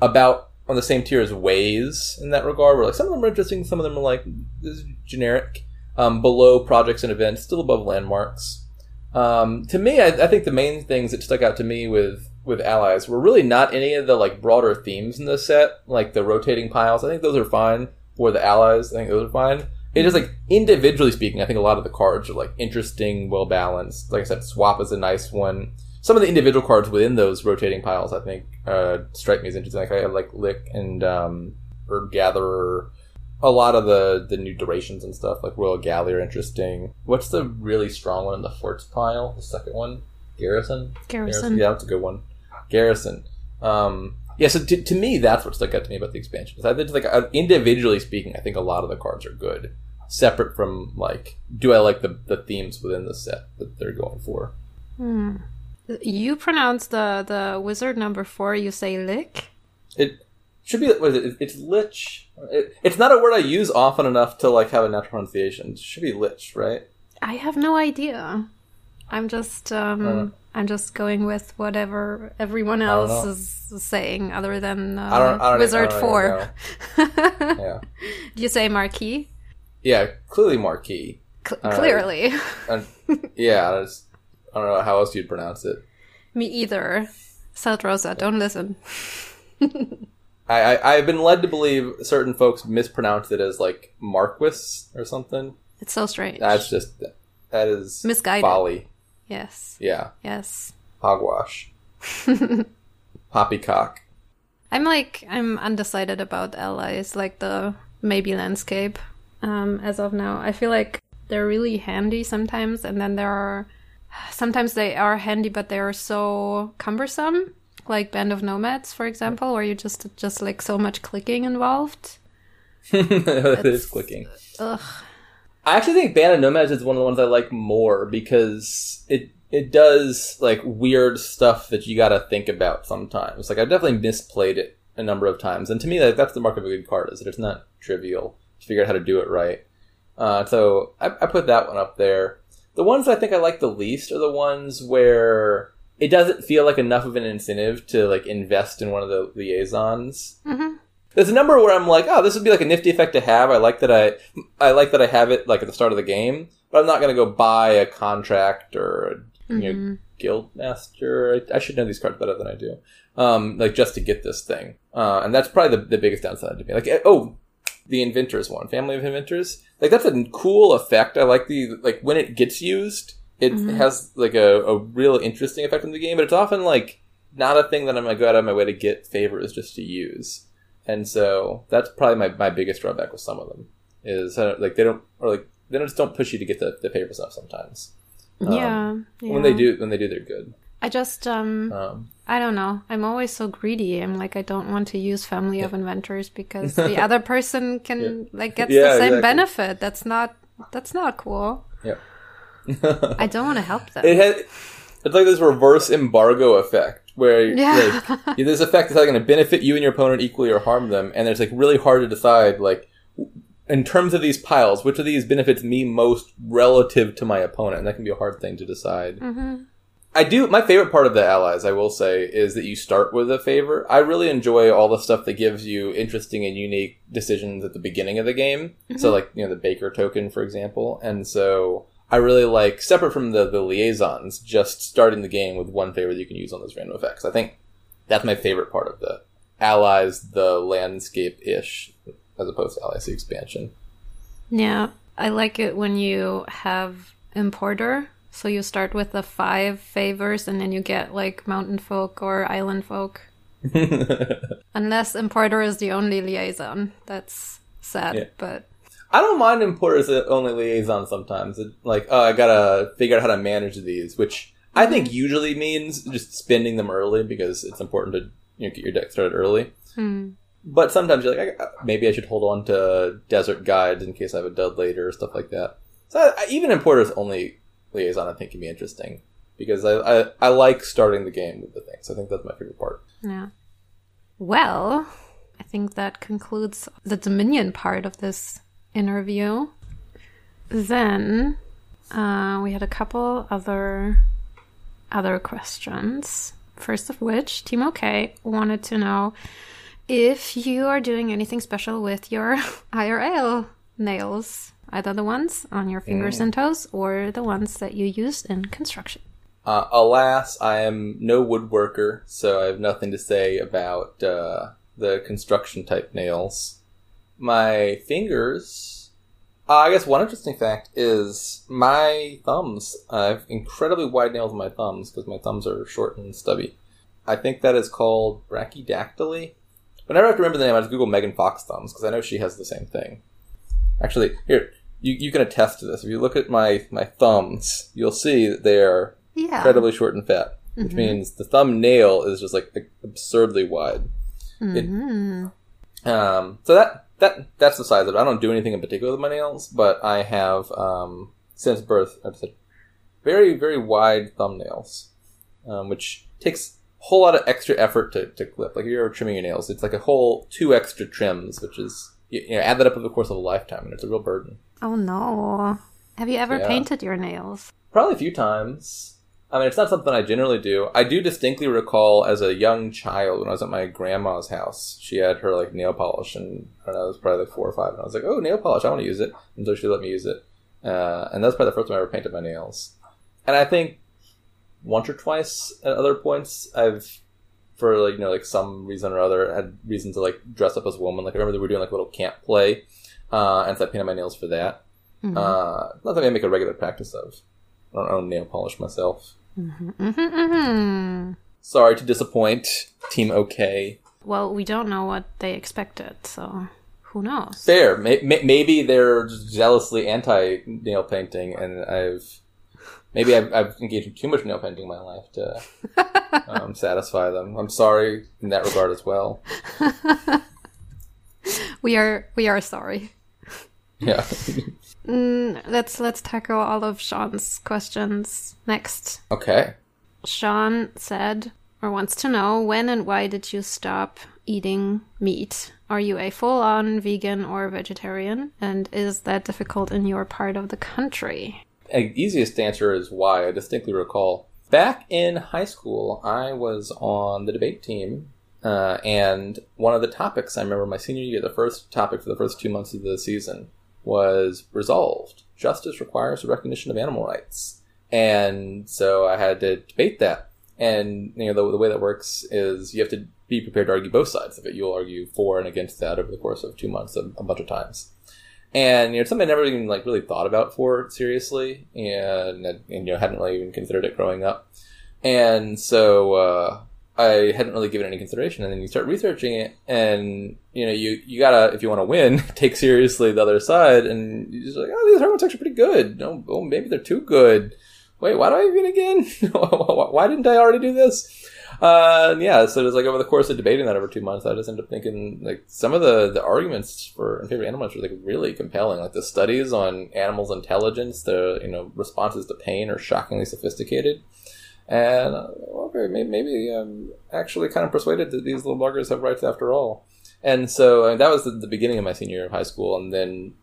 about on the same tier as ways in that regard. Where like some of them are interesting, some of them are like this is generic. Um, below projects and events, still above landmarks. Um, to me, I, I think the main things that stuck out to me with with allies were really not any of the like broader themes in the set, like the rotating piles. I think those are fine for the allies. I think those are fine. It is like individually speaking, I think a lot of the cards are like interesting, well balanced. Like I said, swap is a nice one. Some of the individual cards within those rotating piles, I think, uh, strike me as interesting. Like I like Lick and um, Herb Gatherer. A lot of the the new durations and stuff, like Royal Galley, are interesting. What's the really strong one in the forts pile? The second one, Garrison. Garrison. Yeah, that's a good one. Garrison. Um, yeah, so to, to me, that's what stuck out to me about the expansion. I think, like, uh, individually speaking, I think a lot of the cards are good. Separate from, like, do I like the, the themes within the set that they're going for? Hmm. You pronounce the the wizard number four. You say lick. It should be, what is it? It's lich. It, it's not a word I use often enough to, like, have a natural pronunciation. It should be lich, right? I have no idea. I'm just um. I'm just going with whatever everyone else is saying, other than uh, I don't, I don't wizard I four. (laughs) Yeah. Do you say marquee? Yeah, clearly Marquis. Cl- clearly, yeah, I, just, I don't know how else you'd pronounce it. (laughs) me either. South Rosa, don't listen. (laughs) I, I I've been led to believe certain folks mispronounce it as like Marquis or something. It's so strange. That's just that is Misguided. folly. yes, Yeah, yes. hogwash, (laughs) poppycock. I'm like I'm undecided about allies, like the maybe landscape. Um, as of now, I feel like they're really handy sometimes, and then there are sometimes they are handy, but they are so cumbersome. Like Band of Nomads, for example, where you just just like so much clicking involved. (laughs) it is clicking. Ugh. I actually think Band of Nomads is one of the ones I like more because it it does like weird stuff that you got to think about sometimes. Like I've definitely misplayed it a number of times, and to me, like, that's the mark of a good card is that it's not trivial to figure out how to do it right. Uh, so I, I put that one up there. The ones I think I like the least are the ones where it doesn't feel like enough of an incentive to like invest in one of the liaisons. hmm There's a number where I'm like, oh, this would be like a nifty effect to have. I like that I, I like that I have it like at the start of the game, but I'm not going to go buy a contract or a you know, guild master. I, I should know these cards better than I do. Um, like just to get this thing, uh, and that's probably the, the biggest downside to me. Like, eh, oh, the inventors one, family of inventors. Like that's a cool effect. I like the like when it gets used, it has like a, a real interesting effect in the game, but it's often like not a thing that I'm gonna go out of my way to get favors just to use. and so that's probably my, my biggest drawback with some of them is uh, like they don't or like they just don't push you to get the, the favorite stuff sometimes. Um, yeah, yeah. When they do, when they do, they're good. I just um Um, I don't know. I'm always so greedy. I'm like I don't want to use Family of Inventors because (laughs) the other person can like gets Yeah, the same exactly. benefit. That's not that's not cool. yeah. (laughs) I don't want to help them. it had it's like this reverse embargo effect where Yeah. like this effect is either going to benefit you and your opponent equally or harm them, and it's like really hard to decide like in terms of these piles, which of these benefits me most relative to my opponent, and that can be a hard thing to decide. hmm I do. My favorite part of the allies, I will say, is that you start with a favor. I really enjoy all the stuff that gives you interesting and unique decisions at the beginning of the game. So, like you know, the Baker token, for example, and so I really like separate from the the liaisons, just starting the game with one favor that you can use on those random effects. I think that's my favorite part of the allies, the landscape ish, as opposed to allies the expansion. Yeah, I like it when you have importer. So you start with the five favors, and then you get like mountain folk or island folk. (laughs) Unless importer is the only liaison, that's sad. Yeah. But I don't mind importers that only liaison sometimes. It, like, oh, I gotta figure out how to manage these, which I think usually means just spending them early because it's important to you know, get your deck started early. hmm. But sometimes you're like, I, maybe I should hold on to desert guides in case I have a dud later or stuff like that. So I, I- even importers only liaison, I think, can be interesting because I, I I like starting the game with the things. I think that's my favorite part. yeah. Well, I think that concludes the Dominion part of this interview. Then uh, we had a couple other other questions. First of which, Timo K wanted to know if you are doing anything special with your (laughs) IRL nails, either the ones on your fingers and toes or the ones that you use in construction. Uh, alas, I am no woodworker, so I have nothing to say about uh, the construction type nails. My fingers. Uh, I guess one interesting fact is my thumbs. I have incredibly wide nails on my thumbs because my thumbs are short and stubby. I think that is called brachydactyly. Whenever I have to remember the name, I just Google Megan Fox thumbs because I know she has the same thing. Actually, here you, you can attest to this. If you look at my my thumbs, you'll see that they are Yeah. incredibly short and fat, which means the thumbnail is just like absurdly wide. Mhm. Um, so that that that's the size of it. I don't do anything in particular with my nails, but I have um, since birth I've said very very wide thumbnails, um, which takes a whole lot of extra effort to, to clip. Like if you're ever trimming your nails, it's like a whole two extra trims, which is you, you know add that up over the course of a lifetime, and it's a real burden. Oh no. Have you ever Yeah. painted your nails? Probably a few times. I mean, it's not something I generally do. I do distinctly recall as a young child when I was at my grandma's house, she had her like nail polish, and I don't know, it was probably like four or five, and I was like, "Oh, nail polish, I want to use it," and so she let me use it, uh, and that's probably the first time I ever painted my nails. And I think once or twice at other points, I've for like you know like some reason or other had reason to like dress up as a woman. Like I remember we were doing like a little camp play, uh, and so I painted my nails for that. Mhm. Uh, not that I make a regular practice of. I don't own nail polish myself. Mhm, mhm, mhm. Sorry to disappoint, Timo K. Well, we don't know what they expected, so who knows? Fair. May- may- maybe they're jealously anti nail painting, and I've maybe I've, I've engaged in too much nail painting in my life to (laughs) um, satisfy them. I'm sorry in that regard as well. (laughs) We are we are sorry. (laughs) Yeah. Mm, let's let's tackle all of Sean's questions next. okay. Sean said or wants to know when and why did you stop eating meat? Are you a full-on vegan or vegetarian? And is that difficult in your part of the country? A- easiest answer is why. I distinctly recall back in high school, I was on the debate team, uh, and one of the topics I remember my senior year, the first topic for the first two months of the season was resolved. Justice requires the recognition of animal rights, and so I had to debate that. And you know the, the way that works is you have to be prepared to argue both sides of it. You'll argue for and against that over the course of two months a, a bunch of times and you know something I never even like really thought about for seriously, and, and you know hadn't really even considered it growing up. And so uh, I hadn't really given any consideration. And then you start researching it, and you know, you you gotta if you want to win, (laughs) take seriously the other side, and you're just like, oh, these hormones are actually pretty good. No, oh, maybe they're too good. Wait, why do I even again? (laughs) why didn't I already do this? Uh, yeah, so it's like over the course of debating that over two months, I just ended up thinking like some of the, the arguments for in favor of animals were like really compelling. Like the studies on animals' intelligence, the you know responses to pain are shockingly sophisticated. And okay, maybe, maybe I'm actually kind of persuaded that these little buggers have rights after all. And so uh, that was the, the, beginning of my senior year of high school, and then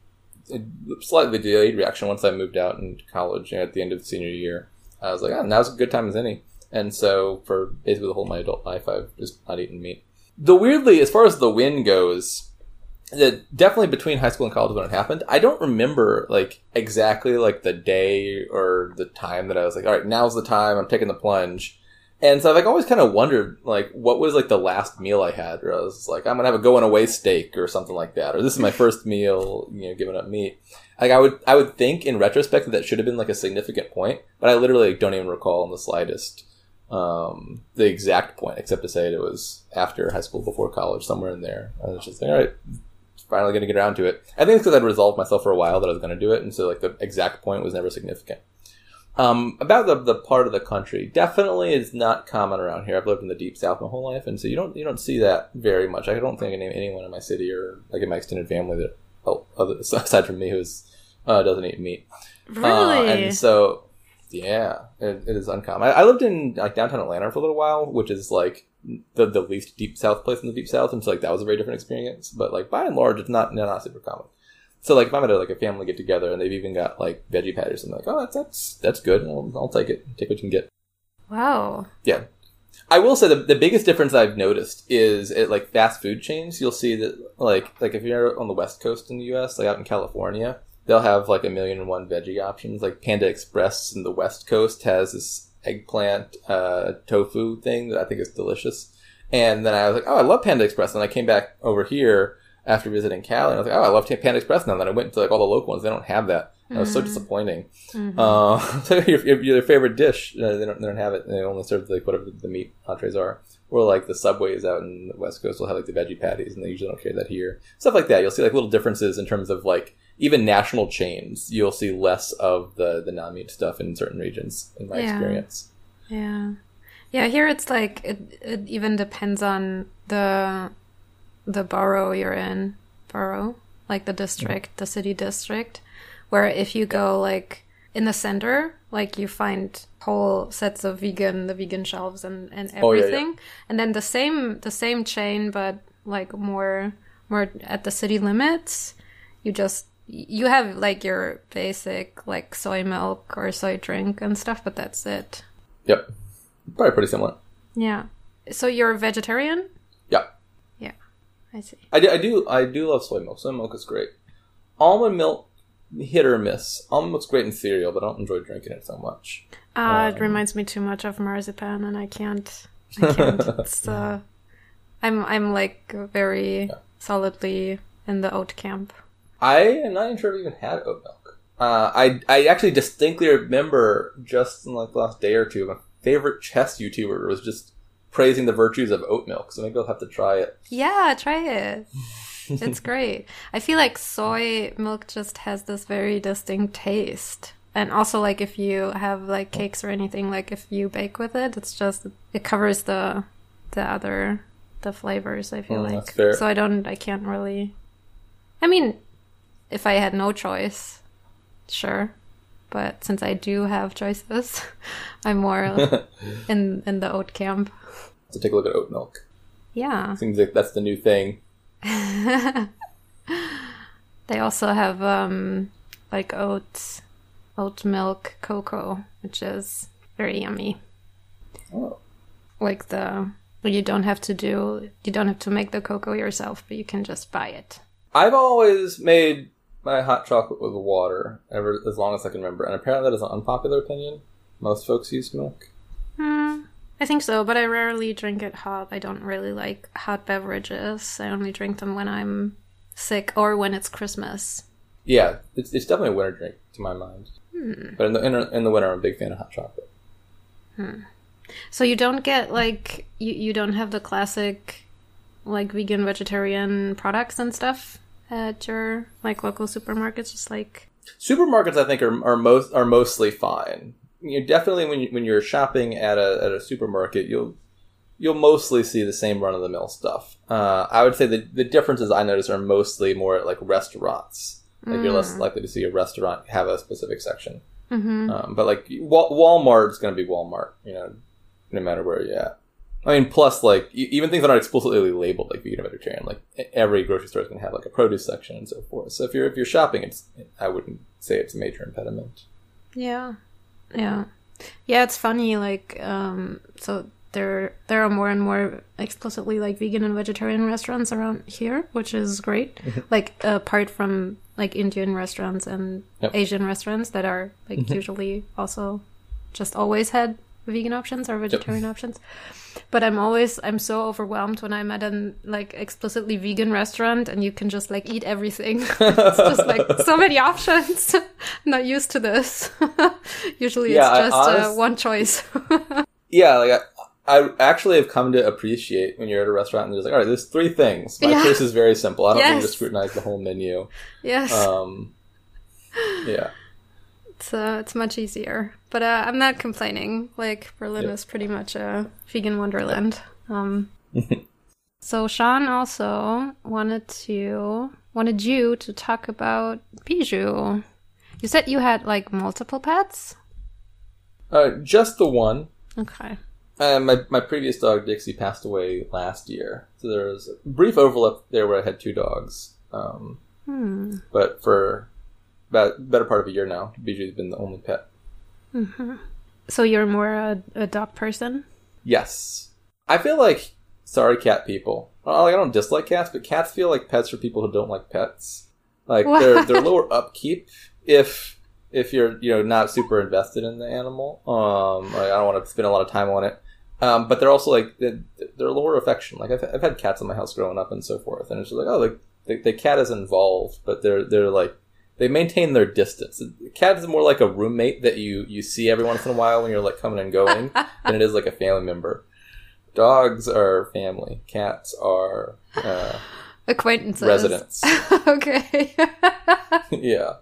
slightly delayed reaction once I moved out into college you know, at the end of the senior year. I was like, oh, now's a good time as any. And so for basically the whole of my adult life, I've just not eaten meat. The weirdly, as far as the win goes, that definitely between high school and college when it happened, I don't remember like exactly like the day or the time that I was like, all right, now's the time. I'm taking the plunge. And so I've like always kind of wondered like what was like the last meal I had where I was like, I'm gonna have a going away steak or something like that, or this is my first meal, you know, giving up meat. Like I would I would think in retrospect that, that should have been like a significant point, but I literally don't even recall in the slightest um, the exact point, except to say it was after high school, before college, somewhere in there. I was just like, all right, finally going to get around to it. I think it's because I'd resolved myself for a while that I was going to do it, and so like the exact point was never significant. Um, about the, the part of the country, definitely is not common around here. I've lived in the deep south my whole life, and so you don't you don't see that very much. I don't think any, anyone in my city or like in my extended family that oh, other, (laughs) aside from me who's uh, doesn't eat meat. Really, uh, and so yeah, it, it is uncommon. I, I, lived in like downtown Atlanta for a little while, which is like the the least deep south place in the deep south, and so like that was a very different experience. But like by and large, it's not not super common. So like if I'm at a, like a family get together and they've even got like veggie patties, I'm like, oh, that's that's that's good. I'll, I'll take it. Take what you can get. Wow. Yeah. I will say the, the biggest difference I've noticed is at like fast food chains, you'll see that like like if you're on the west coast in the U.S., like out in California, they'll have like a million and one veggie options. Like Panda Express in the West Coast has this eggplant uh, tofu thing that I think is delicious. And then I was like, oh, I love Panda Express. And I came back over here after visiting Cali, and I was like, oh, I love Panda Express now. And then I went to like all the local ones; they don't have that. That was so mm-hmm. disappointing. Mm-hmm. Uh, (laughs) so your, your, your, favorite dish, uh, they, don't, they don't have it. They only serve like whatever the meat entrees are. Or like the subways out in the West Coast will have like the veggie patties, and they usually don't carry that here. Stuff like that. You'll see like little differences in terms of like even national chains, you'll see less of the the non meat stuff in certain regions. In my yeah. experience. Yeah, yeah. Here it's like it. It even depends on the the borough you're in. Borough, like the district, mm-hmm. the city district, where if you go like in the center, like you find whole sets of vegan, the vegan shelves and and everything, oh, yeah, yeah. and then the same the same chain, but like more more at the city limits. You just you have like your basic like soy milk or soy drink and stuff, but that's it. Yep. Probably pretty similar. Yeah. So you're a vegetarian? Yeah. Yeah. I see. I do, I do I do love soy milk. Soy milk is great. Almond milk hit or miss. Almond milk's great in cereal, but I don't enjoy drinking it so much. Uh, um, it reminds me too much of marzipan and I can't I (laughs) can't. it's uh I'm I'm like very yeah. solidly in the oat camp. I am not even sure I've even had oat milk. Uh, I I actually distinctly remember just in like the last day or two, my favorite chess YouTuber was just praising the virtues of oat milk. So maybe I'll have to try it. Yeah, try it. it's great. (laughs) I feel like soy milk just has this very distinct taste. And also like if you have like cakes or anything, like if you bake with it, it's just it covers the the other the flavors, I feel oh, like. So I don't I can't really I mean, if I had no choice, sure. But since I do have choices, (laughs) I'm more (laughs) in in the oat camp. So take a look at oat milk. Yeah. Seems like that's the new thing. (laughs) they also have um like oats oat milk cocoa, which is very yummy. Oh. Like the you don't have to do you don't have to make the cocoa yourself, but you can just buy it. I've always made my hot chocolate with water ever as long as I can remember, and apparently that is an unpopular opinion. Most folks use milk. Hmm. I think so, but I rarely drink it hot. I don't really like hot beverages. I only drink them when I'm sick or when it's Christmas. Yeah, it's, it's definitely a winter drink to my mind. Hmm. But in the, in, in the winter, I'm a big fan of hot chocolate. Hmm. So you don't get like you you don't have the classic like vegan vegetarian products and stuff at your like local supermarkets just like Supermarkets, I think, are, are most are mostly fine. You know, definitely when you, when you're shopping at a at a supermarket, you'll you'll mostly see the same run of the mill stuff. Uh, I would say the the differences I notice are mostly more at like restaurants. Like you're less likely to see a restaurant have a specific section. Mhm. Um, but like Wal- Walmart's going to be Walmart, you know, no matter where you're at. I mean, plus like even things that aren't explicitly labeled like vegan or vegetarian, like every grocery store is going to have like a produce section and so forth. So if you're if you're shopping, it's I wouldn't say it's a major impediment. Yeah. Yeah. Yeah, it's funny like um so there there are more and more explicitly like vegan and vegetarian restaurants around here, which is great. like apart from like Indian restaurants and Yep. Asian restaurants that are like usually also just always had vegan options or vegetarian options. But I'm always I'm so overwhelmed when I'm at an like explicitly vegan restaurant and you can just like eat everything. (laughs) it's just like so (laughs) many options. I'm (laughs) not used to this. Usually Yeah, it's just uh, honest- one choice. Yeah, like I, I actually have come to appreciate when you're at a restaurant and there's like, all right, there's three things. My Yeah. choice is very simple. I don't need to scrutinize the whole menu. yes. Um, yeah. It's uh, it's much easier, but uh, I'm not complaining. Like Berlin is pretty much a vegan wonderland. Um, (laughs) so Sean also wanted to wanted you to talk about Bijou. You said you had like multiple pets. Uh, just the one. Okay. Uh, my my previous dog Dixie passed away last year, so there was a brief overlap there where I had two dogs. Um, Hmm. but for about better part of a year now, Bijou's been the only pet. So you're more a, a dog person. Yes, I feel like sorry, cat people. Like I don't dislike cats, but cats feel like pets for people who don't like pets. Like they're they're lower (laughs) upkeep if if you're you know not super invested in the animal. Um, like I don't want to spend a lot of time on it. Um, but they're also like they're, they're lower affection. Like I've, I've had cats in my house growing up and so forth, and it's just like oh like the, the cat is involved, but they're they're like they maintain their distance. Cat is more like a roommate that you you see every once in a while when you're like coming and going (laughs) than it is like a family member. Dogs are family. Cats are uh, Acquaintances. residents. (laughs) okay. (laughs) yeah.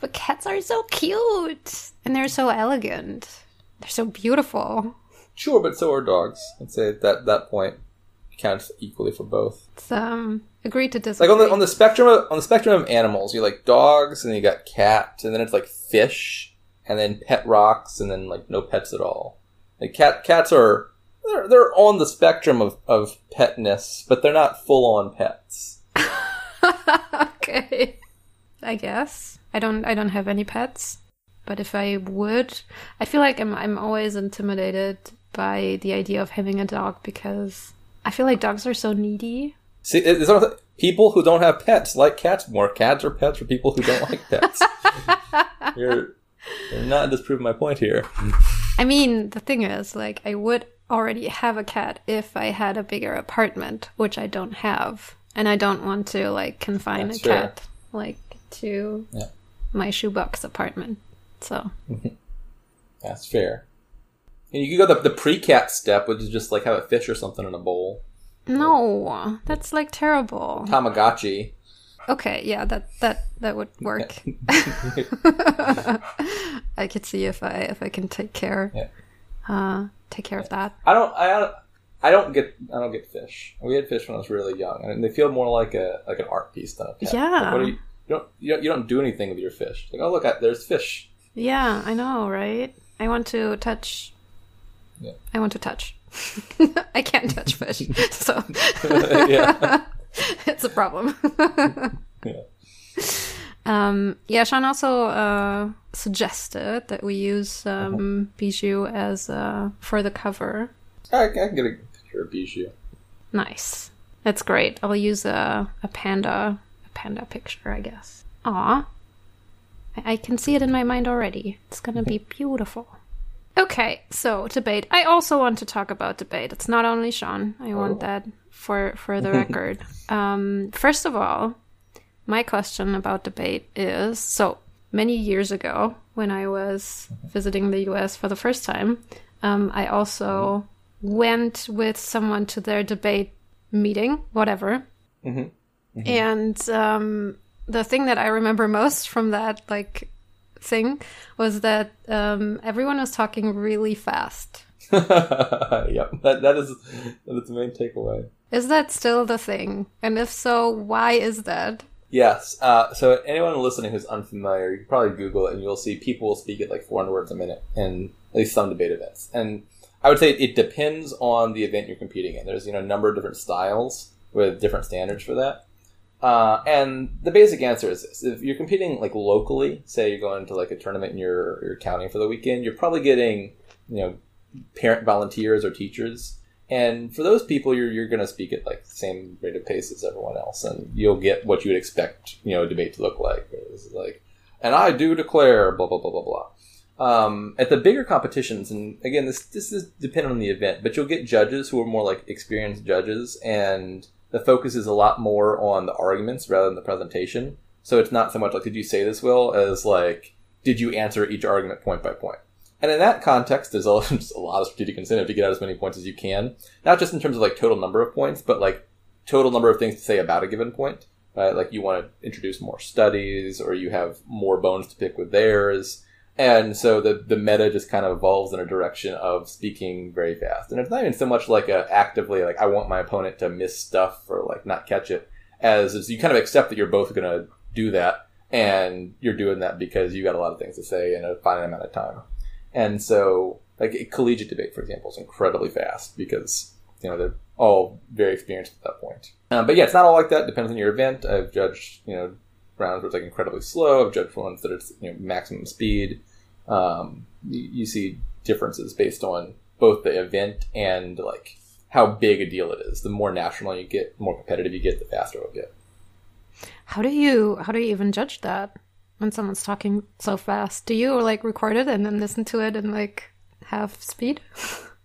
but cats are so cute and they're so elegant. They're so beautiful. Sure, but so are dogs. I'd say at that that point counts equally for both. It's, um, agree to Like on the on the spectrum of, on the spectrum of animals, you like dogs, and then you got cat, and then it's like fish, and then pet rocks, and then like no pets at all. Like cat cats are they're they're on the spectrum of of petness, but they're not full on pets. (laughs) okay. I guess. I don't I don't have any pets. But if I would I feel like I'm I'm always intimidated by the idea of having a dog because I feel like dogs are so needy. See, it's not, people who don't have pets like cats more. Cats are pets for people who don't like pets. (laughs) you're, you're not disproving my point here. I mean, the thing is, like, I would already have a cat if I had a bigger apartment, which I don't have. And I don't want to, like, confine That's a fair. cat, like, to Yeah. my shoebox apartment. So, mm-hmm. That's fair. And you could go the, the pre-cat step, which is just like have a fish or something in a bowl. no, that's, like, terrible. Tamagotchi. Okay, yeah, that, that, that would work. (laughs) (laughs) I could see if I, if I can take care, Yeah. uh, take care of that. I don't. I don't. I don't get. I don't get fish. We had fish when I was really young, and they feel more like a like an art piece than a pet. Yeah. Like, what do you, you don't. You don't. You don't do anything with your fish. Like, oh look, I, there's fish. Yeah, I know, right? I want to touch. Yeah. I want to touch. (laughs) I can't touch fish, (laughs) so (laughs) yeah. it's a problem. yeah. um, yeah, Sean also uh, suggested that we use um, Bijou as uh, for the cover. I, I can get a picture of Bijou. Nice, that's great. I'll use a a panda a panda picture, I guess. Aw, I, I can see it in my mind already. It's gonna be beautiful. Okay, so debate. I also want to talk about debate. It's not only Sean. I want that for for the (laughs) record. um, first of all, my question about debate is so many years ago when I was visiting the US for the first time, Um, I also went with someone to their debate meeting, whatever. Mhm. And um, the thing that I remember most from that like thing was that um, everyone was talking really fast. (laughs) yep, that that is that is the main takeaway. Is that still the thing? And if so, why is that? Yes. Uh, so anyone listening who's unfamiliar, you can probably Google it and you'll see people will speak at like 400 words a minute in at least some debate events. And I would say it depends on the event you're competing in. There's you know a number of different styles with different standards for that. Uh, and the basic answer is this: if you're competing like locally, say you're going to like a tournament in your your county for the weekend, you're probably getting you know parent volunteers or teachers. And for those people, you're, you're going to speak at like the same rate of pace as everyone else, and you'll get what you would expect, you know, a debate to look like. It's like, and I do declare, blah blah blah blah blah. Um, at the bigger competitions, and again, this this is dependent on the event, but you'll get judges who are more like experienced judges, and the focus is a lot more on the arguments rather than the presentation. So it's not so much like, did you say this well, as like, did you answer each argument point by point? And in that context, there's a, (laughs) a lot of strategic incentive to get out as many points as you can. Not just in terms of like total number of points, but like total number of things to say about a given point. Right? Like you want to introduce more studies, or you have more bones to pick with theirs. And so the, the meta just kind of evolves in a direction of speaking very fast. And it's not even so much like a actively like I want my opponent to miss stuff or like not catch it, as you kind of accept that you're both going to do that, and you're doing that because you got a lot of things to say in a finite amount of time. And so, like collegiate debate, for example, is incredibly fast because you know they're all very experienced at that point. Um, but yeah, it's not all like that. It depends on your event. I've judged you know rounds where it's like incredibly slow. I've judged ones that it's you know maximum speed. Um, you, you see differences based on both the event and like how big a deal it is. The more national you get, the more competitive you get, the faster it'll get. How do you how do you even judge that when someone's talking so fast? Do you like record it and then listen to it in like half speed? (laughs)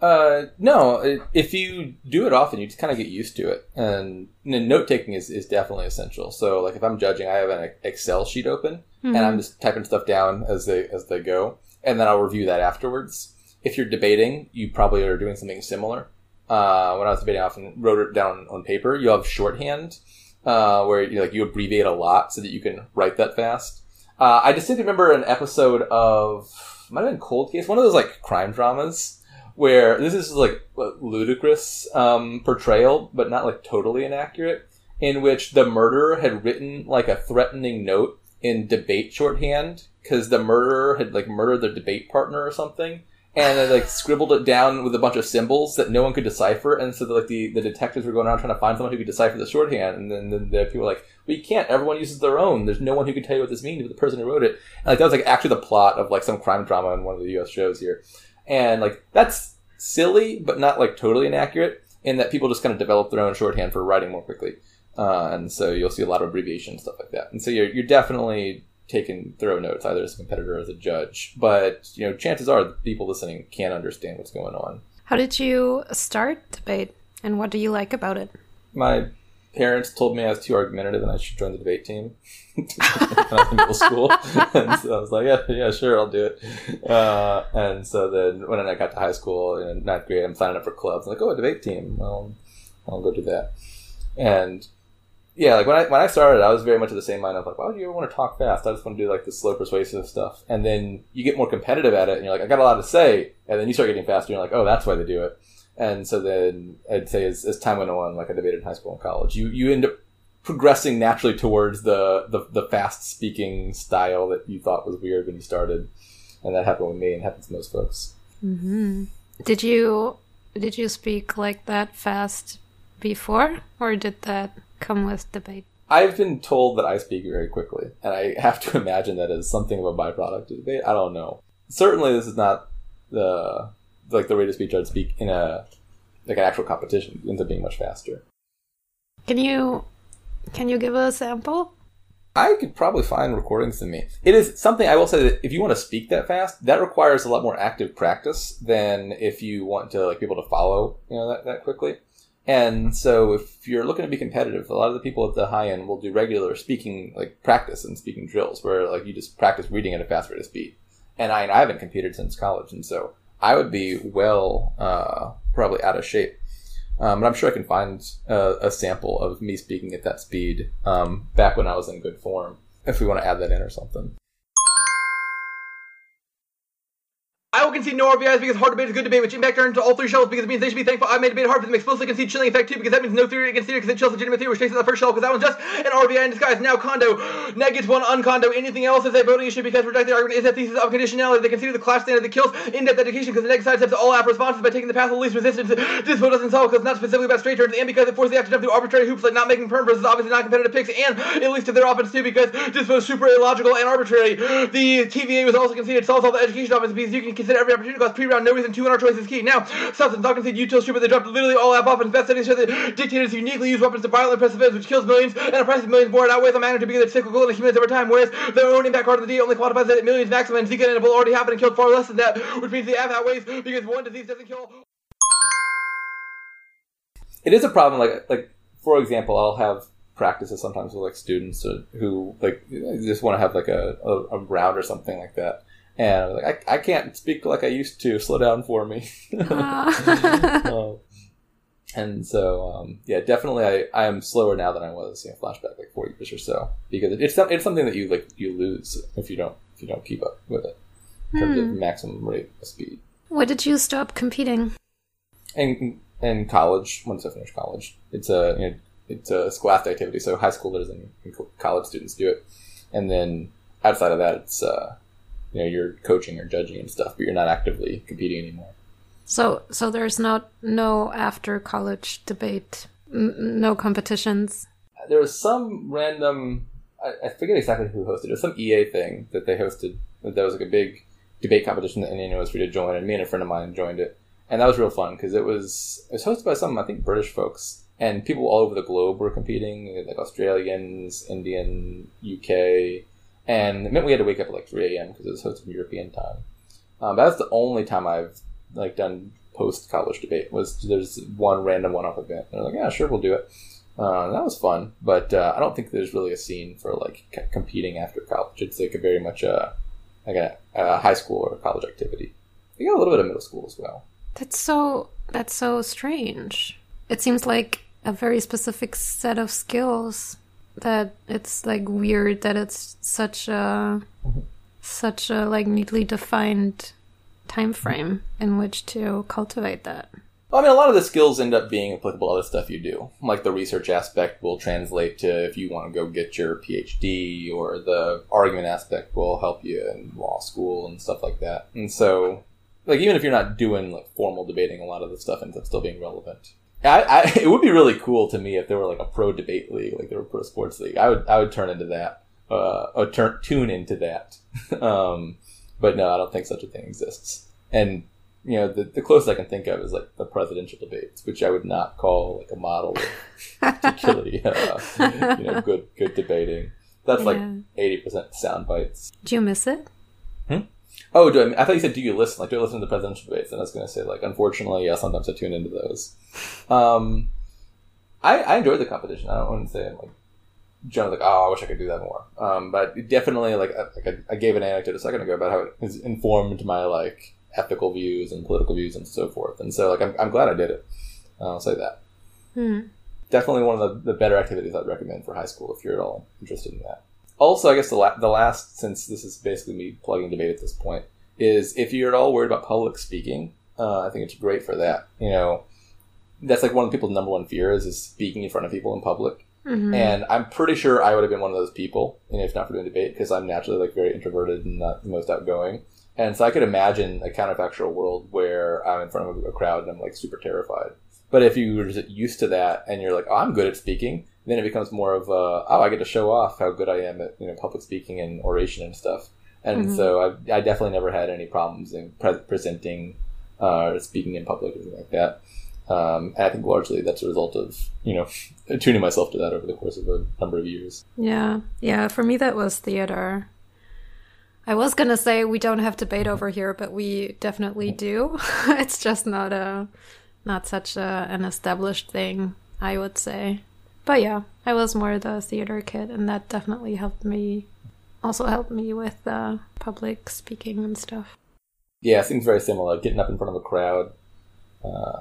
Uh, no. If you do it often, you just kind of get used to it, and, note taking is, is definitely essential. So, like if I'm judging, I have an Excel sheet open, and I'm just typing stuff down as they as they go, and then I'll review that afterwards. If you're debating, you probably are doing something similar. Uh, when I was debating, I often wrote it down on paper. You have shorthand, uh, where you like you abbreviate a lot so that you can write that fast. Uh, I distinctly remember an episode of might have been Cold Case, one of those like crime dramas where this is like ludicrous um, portrayal, but not like totally inaccurate, in which the murderer had written like a threatening note in debate shorthand because the murderer had like murdered their debate partner or something. And they like scribbled it down with a bunch of symbols that no one could decipher, and so the, like the, the detectives were going around trying to find someone who could decipher the shorthand. And then, then the people were like, "We can't. Everyone uses their own. There's no one who can tell you what this means but the person who wrote it." And like that was like actually the plot of like some crime drama in one of the U.S. shows here and like that's silly but not like totally inaccurate in that people just kind of develop their own shorthand for writing more quickly. Uh, and so you'll see a lot of abbreviations stuff like that. And so you're, you're definitely taking thorough notes either as a competitor or as a judge. But you know chances are the people listening can't understand what's going on. How did you start debate, and what do you like about it? my parents told me I was too argumentative and I should join the debate team when I was in middle school. (laughs) and so I was like, yeah, yeah, sure, I'll do it. Uh, and so then when I got to high school in ninth grade, I'm signing up for clubs. I'm like, oh, a debate team. Well, I'll go do that. And yeah, like when I when I started, I was very much of the same mind of like, why would you ever want to talk fast? I just want to do like the slow, persuasive stuff. And then you get more competitive at it, and you're like, I got a lot to say. And then you start getting faster, and you're like, oh, that's why they do it. And so then I'd say as, as time went on, like I debated in high school and college, you you end up progressing naturally towards the, the, the fast speaking style that you thought was weird when you started. And that happened with me and happens to most folks. Mm-hmm. Did you did you speak like that fast before, or did that come with debate? I've been told that I speak very quickly, and I have to (laughs) imagine that is something of a byproduct of debate. I don't know. Certainly, this is not the like the rate of speech I'd speak in a like an actual competition. Ends up being much faster. Can you can you give a sample? I could probably find recordings of me. It is something I will say that if you want to speak that fast, that requires a lot more active practice than if you want to like people to follow, you know, that, that quickly. And so if you're looking to be competitive, a lot of the people at the high end will do regular speaking like practice and speaking drills where like you just practice reading at a fast rate of speed. And I, I haven't competed since college, and so I would be well, uh, probably out of shape. Um, but I'm sure I can find a, a sample of me speaking at that speed um, back when I was in good form. If we want to add that in or something. I will concede no RBIs because hard debate is good debate, which impact turn to all three shells because it means they should be thankful I made a debate hard for them. Explicitly concede chilling effect too because that means no theory against theory because it chills legitimate theory, which takes the first shell because that one's just an RBI in disguise. Now condo negatives one uncondo. Anything else is a voting issue because reject the argument is that thesis of conditionality. They consider the class standard that kills in-depth education because the next side steps all app responses by taking the path of least resistance. This vote doesn't solve because not specifically about straight turns and because it forces the action through arbitrary hoops like not making perm versus obviously non-competitive picks and at least to their offense too because this vote is super illogical and arbitrary. The TVA was also conceded solves all the education offense because you can consider every opportunity cost pre-round, no reason two in our choice is key. Now, not concede util shoot, but they dropped literally all app offense. Best settings show that dictators uniquely use weapons to violently press events, which kills millions and oppresses millions more. It outweighs the magnitude because it's cyclical and accumulates over time, whereas their own impact card of the D only quantifies that at millions maximum, and Zika and Ebola already happened and killed far less than that, which means the app outweighs because one disease doesn't kill. It is a problem. Like, like for example, I'll have practices sometimes with like students who like just want to have like a, a, a round or something like that and I was like, I, I can't speak like I used to. Slow down for me. uh, (laughs) and so, um, yeah, definitely, I, I am slower now than I was. You know, flashback like four years or so because it's it's something that you like you lose if you don't if you don't keep up with it in terms hmm. of maximum rate of speed. Why did you stop competing? In in college, once I finished college, it's a you know, it's a scholastic activity. So high schoolers and college students do it, and then outside of that, it's uh, you know you're coaching or judging and stuff, but you're not actively competing anymore. So so there's not no after college debate, n- no competitions. There was some random. I, I forget exactly who hosted it. Was some EA thing that they hosted. That was like a big debate competition that Indiana was free to join, and me and a friend of mine joined it, and that was real fun because it was it was hosted by some I think British folks, and people all over the globe were competing, like Australians, Indian, UK, and it meant we had to wake up at like 3 a.m. because it was hosted in European time. Um, that's the only time I've like done post college debate was there's one random one off event. And they're like, yeah, sure, we'll do it. Uh, that was fun, but uh, I don't think there's really a scene for like c- competing after college. It's like a very much a like a, a high school or college activity. You got a little bit of middle school as well. That's so that's so strange. It seems like a very specific set of skills that it's like weird that it's such a such a like neatly defined time frame in which to cultivate that. Well, I mean, a lot of the skills end up being applicable to other stuff you do. Like the research aspect will translate to if you want to go get your PhD, or the argument aspect will help you in law school and stuff like that. And so, like, even if you're not doing like formal debating, a lot of the stuff ends up still being relevant. I, I, (laughs) it would be really cool to me if there were like a pro debate league, like there were pro sports league. I would, I would turn into that, uh, or turn, tune into that. (laughs) um, but no, I don't think such a thing exists. And, you know, the, the closest I can think of is like the presidential debates, which I would not call like a model of particularly, uh, (laughs) you know, good, good debating. That's yeah. like 80% sound bites. Do you miss it? Hmm? Oh, do I, I thought you said, do you listen? Like, do I listen to the presidential debates? And I was going to say, like, unfortunately, yeah, sometimes I tune into those. Um, I, I enjoyed the competition. I don't want to say like, generally like, oh, I wish I could do that more. Um, but definitely, like, I, like I, I gave an anecdote a second ago about how it has informed my, like, ethical views and political views and so forth. And so, like, I'm, I'm glad I did it. I'll say that. Hmm. Definitely one of the, the better activities I'd recommend for high school if you're at all interested in that also, I guess the, la- the last, since this is basically me plugging debate at this point, is if you're at all worried about public speaking, uh, I think it's great for that. You know, that's like one of the people's number one fears is speaking in front of people in public. Mm-hmm. And I'm pretty sure I would have been one of those people, you know, if not for doing debate, because I'm naturally like very introverted and not the most outgoing. And so I could imagine a counterfactual world where I'm in front of a crowd and I'm like super terrified. But if you were just used to that and you're like, oh, I'm good at speaking, then it becomes more of a, oh, I get to show off how good I am at you know public speaking and oration and stuff. And mm-hmm. so I, I definitely never had any problems in pre- presenting uh, or speaking in public or anything like that. Um, I think largely that's a result of you know (laughs) tuning myself to that over the course of a number of years. Yeah, yeah. For me, that was theater. I was gonna say we don't have debate over here, but we definitely do. (laughs) it's just not a not such a, an established thing, I would say. But yeah, I was more the theater kid, and that definitely helped me. Also helped me with uh, public speaking and stuff. Yeah, it seems very similar. Getting up in front of a crowd. Uh,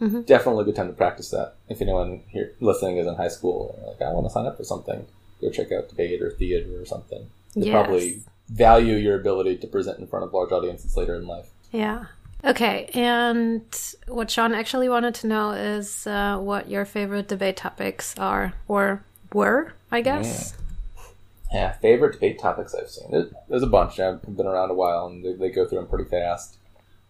Mhm. Definitely a good time to practice that. If anyone here listening is in high school, and like I want to sign up for something, go check out debate or theater or something. You'll Yes. probably value your ability to present in front of large audiences later in life. Yeah. Okay, and what Sean actually wanted to know is uh, what your favorite debate topics are, or were, I guess. Yeah, favorite debate topics I've seen. There- There's a bunch. I've been around a while, and they, go through them pretty fast.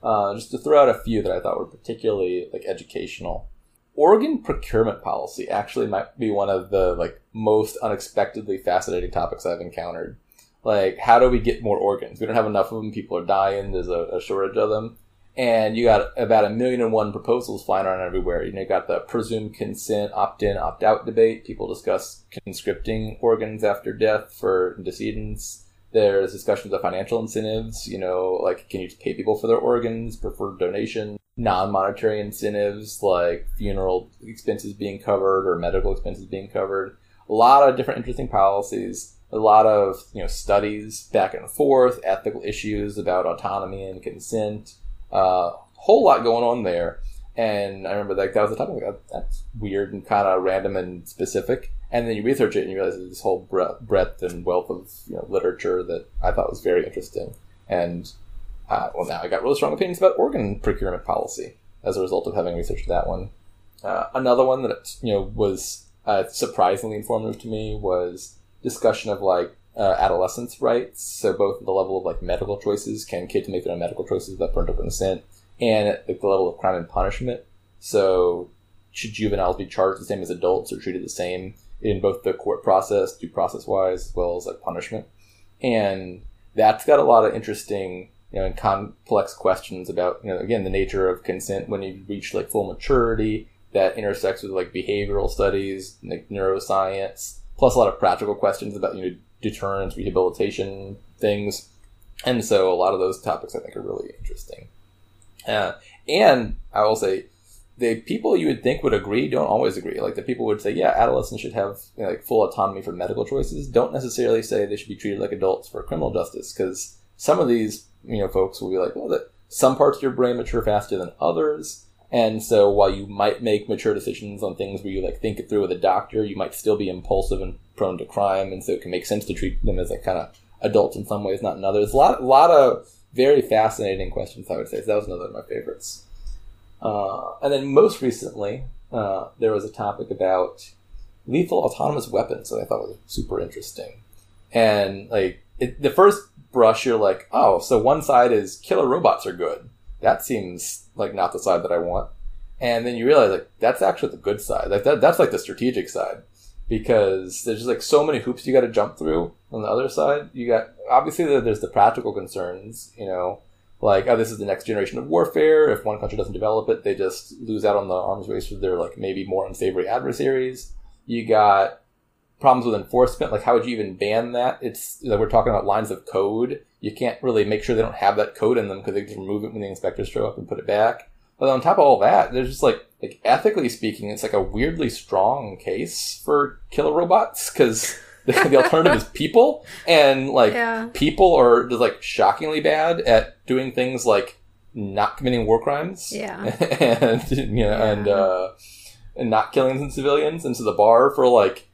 Uh, just to throw out a few that I thought were particularly like educational. Organ procurement policy actually might be one of the like most unexpectedly fascinating topics I've encountered. Like, how do we get more organs? We don't have enough of them. People are dying. There's a, a shortage of them, and you got about a million and one proposals flying around everywhere. You know, you got the presumed consent, opt-in, opt-out debate. People discuss conscripting organs after death for decedents. There's discussions of financial incentives. You know, like can you pay people for their organs, preferred donation, non-monetary incentives like funeral expenses being covered or medical expenses being covered. A lot of different interesting policies. A lot of you know studies back and forth, ethical issues about autonomy and consent. Uh, whole lot going on there. And I remember like that was the topic. Like, that's weird and kind of random and specific. And then you research it and you realize this whole breadth, and wealth of you know, literature that I thought was very interesting. And uh, well, now I got really strong opinions about organ procurement policy as a result of having researched that one. Uh, another one that you know was uh, surprisingly informative to me was discussion of like uh, adolescents' rights. So both the level of like medical choices, can kids make their own medical choices without parental consent, and at the level of crime and punishment. So should juveniles be charged the same as adults or treated the same in both the court process, due process wise, as well as like punishment? And that's got a lot of interesting, you know, and complex questions about, you know, again, the nature of consent when you reach like full maturity that intersects with like behavioral studies, like neuroscience, plus a lot of practical questions about, you know, deterrence, rehabilitation things. And so a lot of those topics I think are really interesting. Uh, and I will say, the people you would think would agree don't always agree. Like the people would say, yeah, adolescents should have you know, like full autonomy for medical choices. Don't necessarily say they should be treated like adults for criminal justice because some of these you know folks will be like, well, that some parts of your brain mature faster than others, and so while you might make mature decisions on things where you like think it through with a doctor, you might still be impulsive and prone to crime, and so it can make sense to treat them as like kind of adults in some ways, not in others. A lot, a lot of very fascinating questions, I would say. So that was another of my favorites. Uh, and then most recently, uh, there was a topic about lethal autonomous weapons that I thought was super interesting. And like it, the first brush, you're like, oh, so one side is killer robots are good. That seems like not the side that I want. And then you realize like that's actually the good side. Like that, that's like the strategic side because there's just like so many hoops you got to jump through on the other side. You got obviously there's the practical concerns, you know, like oh this is the next generation of warfare. If one country doesn't develop it, they just lose out on the arms race with their like maybe more unsavory adversaries. You got problems with enforcement. Like how would you even ban that? It's like we're talking about lines of code. You can't really make sure they don't have that code in them because they just remove it when the inspectors show up and put it back. But on top of all that, there's just like like ethically speaking, it's like a weirdly strong case for killer robots because (laughs) the, the alternative is people, and like Yeah. people are just like shockingly bad at doing things like not committing war crimes, Yeah. (laughs) and you know, and uh, and not killing civilians. And so the bar for like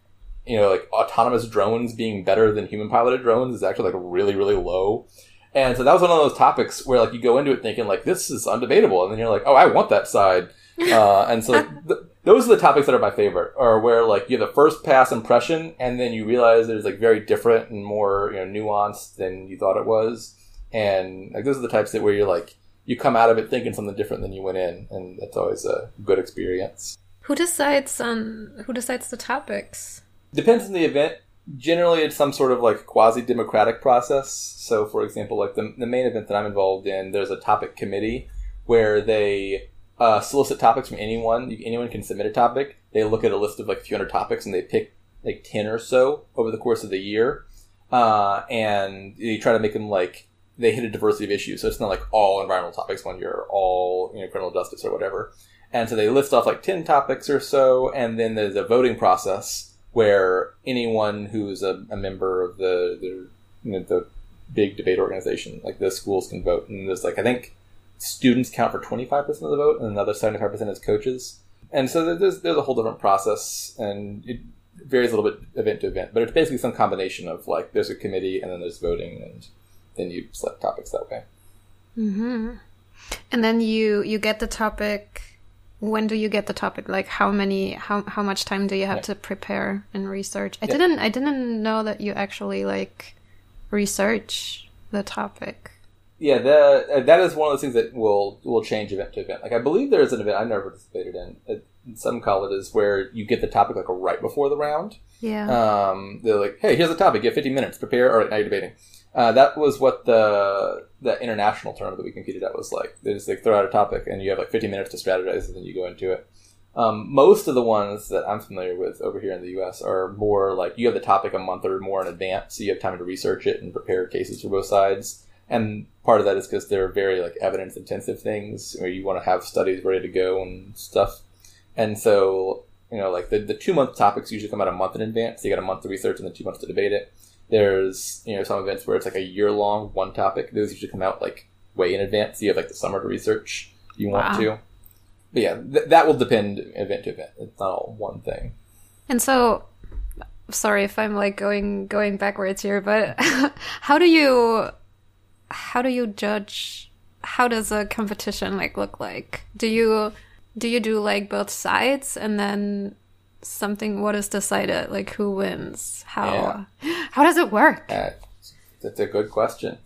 you know like autonomous drones being better than human piloted drones is actually like really really low. And so that was one of those topics where like you go into it thinking like this is undebatable, and then you're like, oh, I want that side. (laughs) Uh, and so th- those are the topics that are my favorite, or where like you have the first pass impression, and then you realize it's like very different and more you know nuanced than you thought it was, and like those are the types that where you're like you come out of it thinking something different than you went in, and that's always a good experience. Who decides on who decides the topics? Depends on the event. Generally, it's some sort of like quasi democratic process. So, for example, like the, the main event that I'm involved in, there's a topic committee where they uh, solicit topics from anyone. Anyone can submit a topic. They look at a list of like a few hundred topics and they pick like 10 or so over the course of the year. Uh, and you try to make them like they hit a diversity of issues. So it's not like all environmental topics one year, or all you know criminal justice or whatever. And so they list off like 10 topics or so, and then there's a voting process where anyone who's a, a member of the, the, you know, the big debate organization. Like the schools can vote, and there's like I think students count for 25% of the vote, and another 75% is coaches. And so there's there's a whole different process, and it varies a little bit event to event, but it's basically some combination of like there's a committee and then there's voting, and then you select topics that way. Mm-hmm. And then you you get the topic. When do you get the topic? Like how many how how much time do you have Yeah. to prepare and research? I Yeah. didn't I didn't know that you actually like research the topic. Yeah, the, uh, that is one of those things that will will change event to event. Like I believe there is an event I've never participated in at, in some colleges where you get the topic like right before the round. Yeah. Um, they're like, "Hey, here's the topic. You have 50 minutes. Prepare." All right, now you're debating. Uh, that was what the the international tournament that we competed at was like. They just like throw out a topic and you have like 50 minutes to strategize, and then you go into it. Um, most of the ones that I'm familiar with over here in the U.S. are more like you have the topic a month or more in advance, so you have time to research it and prepare cases for both sides. And part of that is because they're very like evidence intensive things where you want to have studies ready to go and stuff. And so you know, like the, the two month topics usually come out a month in advance. So you got a month to research and then two months to debate it. There's, you know, some events where it's like a year long, one topic. Those usually come out like way in advance. So you have like the summer to research you want Wow. to. But yeah, th- that will depend event to event. It's not all one thing. And so, sorry if I'm like going going backwards here, but (laughs) how do you how do you judge? How does a competition like look like? Do you do you do like both sides and then something? What is decided? Like who wins? How (gasps) how does it work? Uh, that's a good question.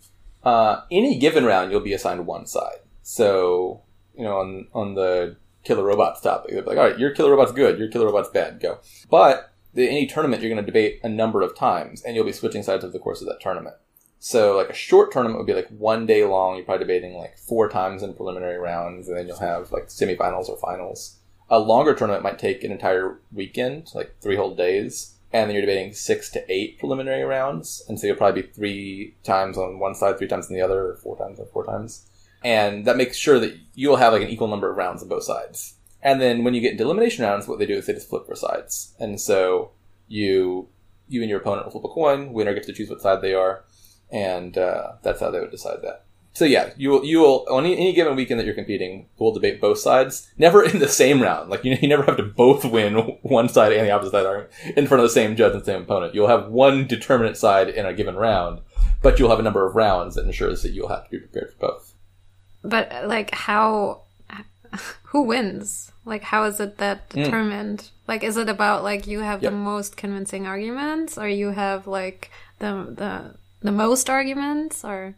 Uh, any given round, you'll be assigned one side. So, you know, on on the killer robots topic, they'll be like, all right, your killer robot's good, your killer robot's bad, go. But the, any tournament, you're going to debate a number of times, and you'll be switching sides over the course of that tournament. So, like a short tournament would be like one day long. You're probably debating like four times in preliminary rounds, and then you'll have like semifinals or finals. A longer tournament might take an entire weekend, like three whole days, and then you're debating six to eight preliminary rounds, and so you'll probably be three times on one side, three times on the other, or four times on four times, and that makes sure that you'll have like an equal number of rounds on both sides. And then when you get into elimination rounds, what they do is they just flip for sides, and so you you and your opponent will flip a coin. Winner gets to choose what side they are, and uh, that's how they would decide that. So yeah, you will you will on any, any given weekend that you're competing, we'll debate both sides. Never in the same round. Like you, you never have to both win (laughs) one side and the opposite side in front of the same judge and same opponent. You'll have one determinate side in a given round, but you'll have a number of rounds that ensures that you'll have to be prepared for both. But like how (laughs) who wins? Like how is it that hmm. determined? Like is it about like you have Yep. the most convincing arguments or you have like the the the most arguments or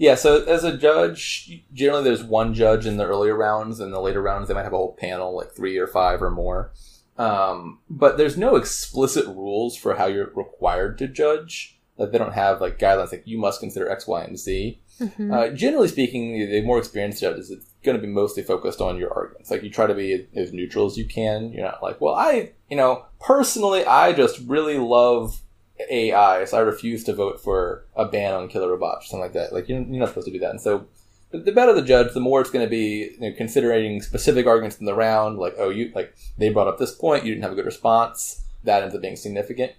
Yeah, so as a judge, generally there's one judge in the earlier rounds, and the later rounds they might have a whole panel, like three or five or more. Um, but there's no explicit rules for how you're required to judge. Like they don't have like guidelines like you must consider X, Y, and Z. Uh, generally speaking, the the more experienced judges, it's going to be mostly focused on your arguments. Like you try to be as neutral as you can. You're not like, well, I, you know, personally, I just really love AI, so I refuse to vote for a ban on killer robots or something like that. Like you're, you're not supposed to do that. And so, the, better the judge, the more it's going to be you know, considering specific arguments in the round. Like, oh, you like they brought up this point, you didn't have a good response. That ends up being significant.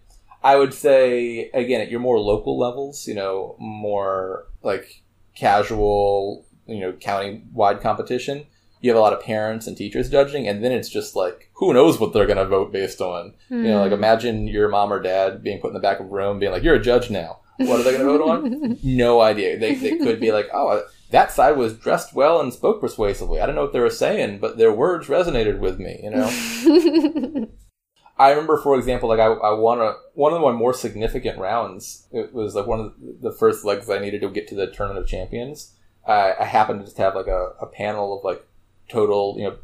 I would say again at your more local levels, you know, more like casual, you know, county wide competition. You have a lot of parents and teachers judging, and then it's just like who knows what they're going to vote based on. You know, like hmm. imagine your mom or dad being put in the back of a room, being like, "You're a judge now. What are they going to vote on?" (laughs) No idea. They they could be like, "Oh, that side was dressed well and spoke persuasively. I don't know what they were saying, but their words resonated with me." You know. (laughs) I remember, for example, like I, I won a one of my more significant rounds. It was like one of the first legs I needed to get to the tournament of champions. I, I happened to just have like a, a panel of like total, you know,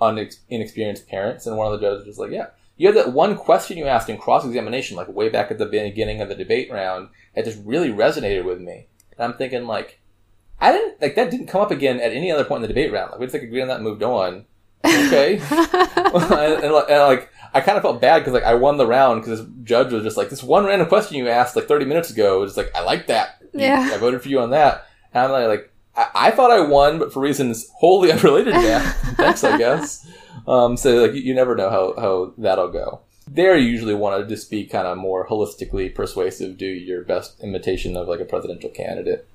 unex- inexperienced parents, and one of the judges was like, "Yeah, you had that one question you asked in cross examination, like way back at the beginning of the debate round, that just really resonated with me." And I'm thinking, like, I didn't like that didn't come up again at any other point in the debate round. Like we just like agreed on that and moved on. Okay, (laughs) (laughs) and, and, like- I kind of felt bad because like I won the round because this judge was just like this one random question you asked like 30 minutes ago was just like I like that. Yeah. I voted for you on that. And I'm like, like I, I thought I won, but for reasons wholly (laughs) unrelated to that. Thanks, I guess. (laughs) Um, so like you, you never know how how that'll go. there you usually want to just be kind of more holistically persuasive, do your best imitation of like a presidential candidate,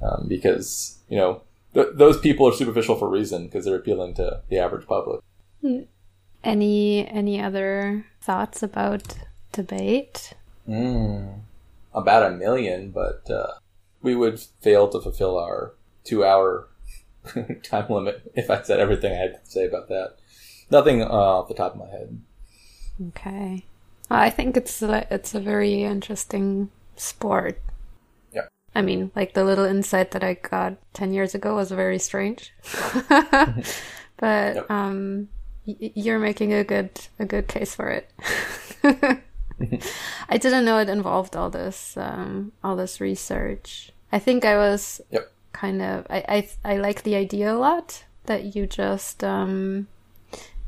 um, because you know th- those people are superficial for a reason because they're appealing to the average public. Any any other thoughts about debate? Mm, about a million, but uh, we would fail to fulfill our two-hour (laughs) time limit if I said everything I had to say about that. Nothing uh, off the top of my head. Okay. I think it's a, it's a very interesting sport. Yeah. I mean, like the little insight that I got 10 years ago was very strange. (laughs) (laughs) but Yep. um y- you're making a good a good case for it. I didn't know it involved all this um all this research. I think I was Yep. Kind of I I I like the idea a lot that you just um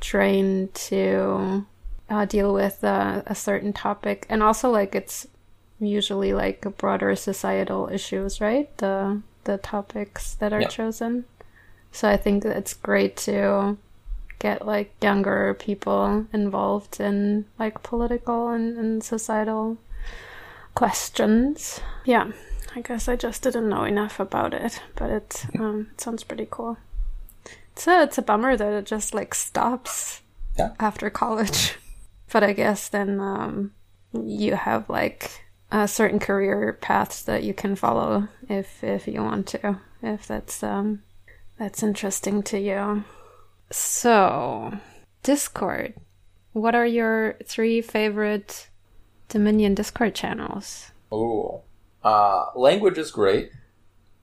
train to uh, deal with uh, a certain topic. And also like it's usually like broader societal issues right? The the topics that are Yeah. chosen. So i think it's great to get like younger people involved in like political and, and societal questions. Yeah i guess i just didn't know enough about it but it um it sounds pretty cool it's a, it's a bummer that it just like stops Yeah. after college. (laughs) But I guess then um, you have like uh, certain career paths that you can follow if if you want to, if that's um, that's interesting to you. So, Discord. What are your three favorite Dominion Discord channels? Ooh. Uh, language is great.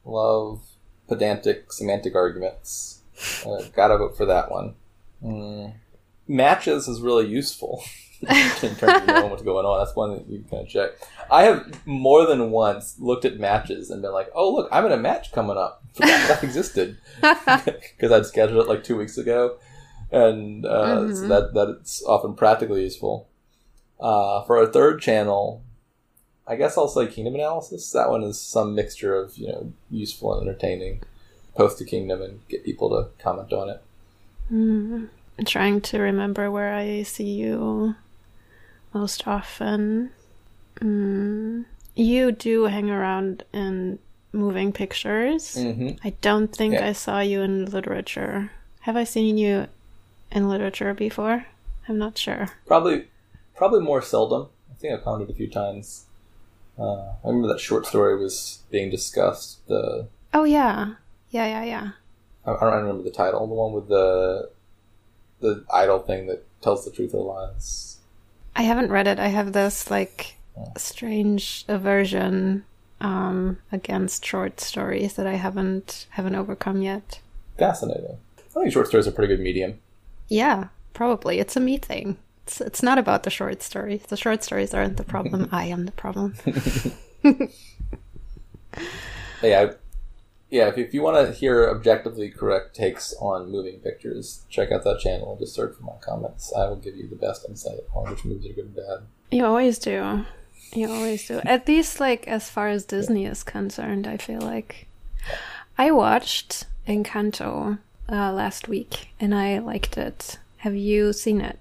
Love pedantic semantic arguments. Uh, gotta vote for that one. Mm. Matches is really useful (laughs) in terms of knowing what's (laughs) going on. That's one that you can kind of check. I have more than once looked at matches and been like, "Oh, look, I'm in a match coming up." (laughs) Forgot that existed because I'd scheduled it like two weeks ago, and uh, so Mhm. that that it's often practically useful. Uh, for a third channel, I guess I'll say Kingdom Analysis. That one is some mixture of you know useful and entertaining. Post to Kingdom and get people to comment on it. Hmm. I'm trying to remember where I see you most often. Mm. You do hang around in moving pictures. hmm I don't think Yeah. I saw you in literature. Have I seen you in literature before? I'm not sure. Probably, probably more seldom. I think I've commented a few times. Uh, I remember that short story was being discussed. The Oh yeah, yeah, yeah, yeah. I I don't remember the title. The one with the the idol thing that tells the truth or lies. I haven't read it. I have this like Oh. strange aversion um, against short stories that I haven't haven't overcome yet. Fascinating. I think short stories are a pretty good medium. Yeah, probably. It's a me thing. It's, it's not about the short stories. The short stories aren't the problem. (laughs) I am the problem. (laughs) (laughs) Yeah, yeah. If, if you want to hear objectively correct takes on moving pictures, check out that channel. Just search for my comments. I will give you the best insight on which movies are good and bad. You always do. You always do. At least, like, as far as Disney is concerned, I feel like. I watched Encanto uh, last week and I liked it. Have you seen it?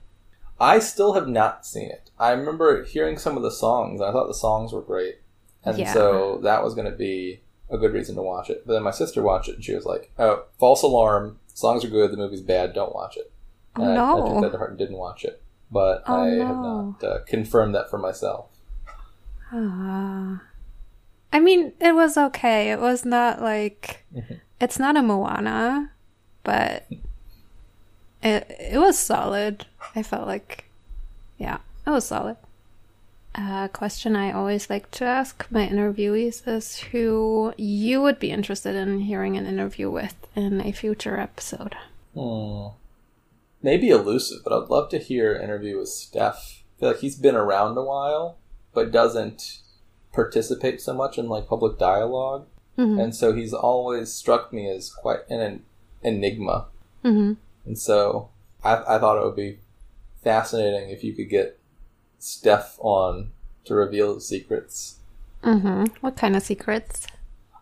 I still have not seen it. I remember hearing some of the songs, and I thought the songs were great, and Yeah. so that was going to be a good reason to watch it. But then my sister watched it, and she was like, "Oh, false alarm! Songs are good, the movie's bad. Don't watch it." Oh, And I, I no. took that to heart and didn't watch it, but Oh, I have not uh, confirmed that for myself. Ah. I mean, it was okay. It was not like it's not a Moana, but it it was solid. I felt like yeah, it was solid. A question I always like to ask my interviewees is who you would be interested in hearing an interview with in a future episode. Hmm. Maybe elusive, but I'd love to hear an interview with Stef. I feel like he's been around a while, but doesn't participate so much in like public dialogue. hmm and so he's always struck me as quite an enigma. hmm And so I, I thought it would be fascinating if you could get Stef on to reveal the secrets. hmm What kind of secrets?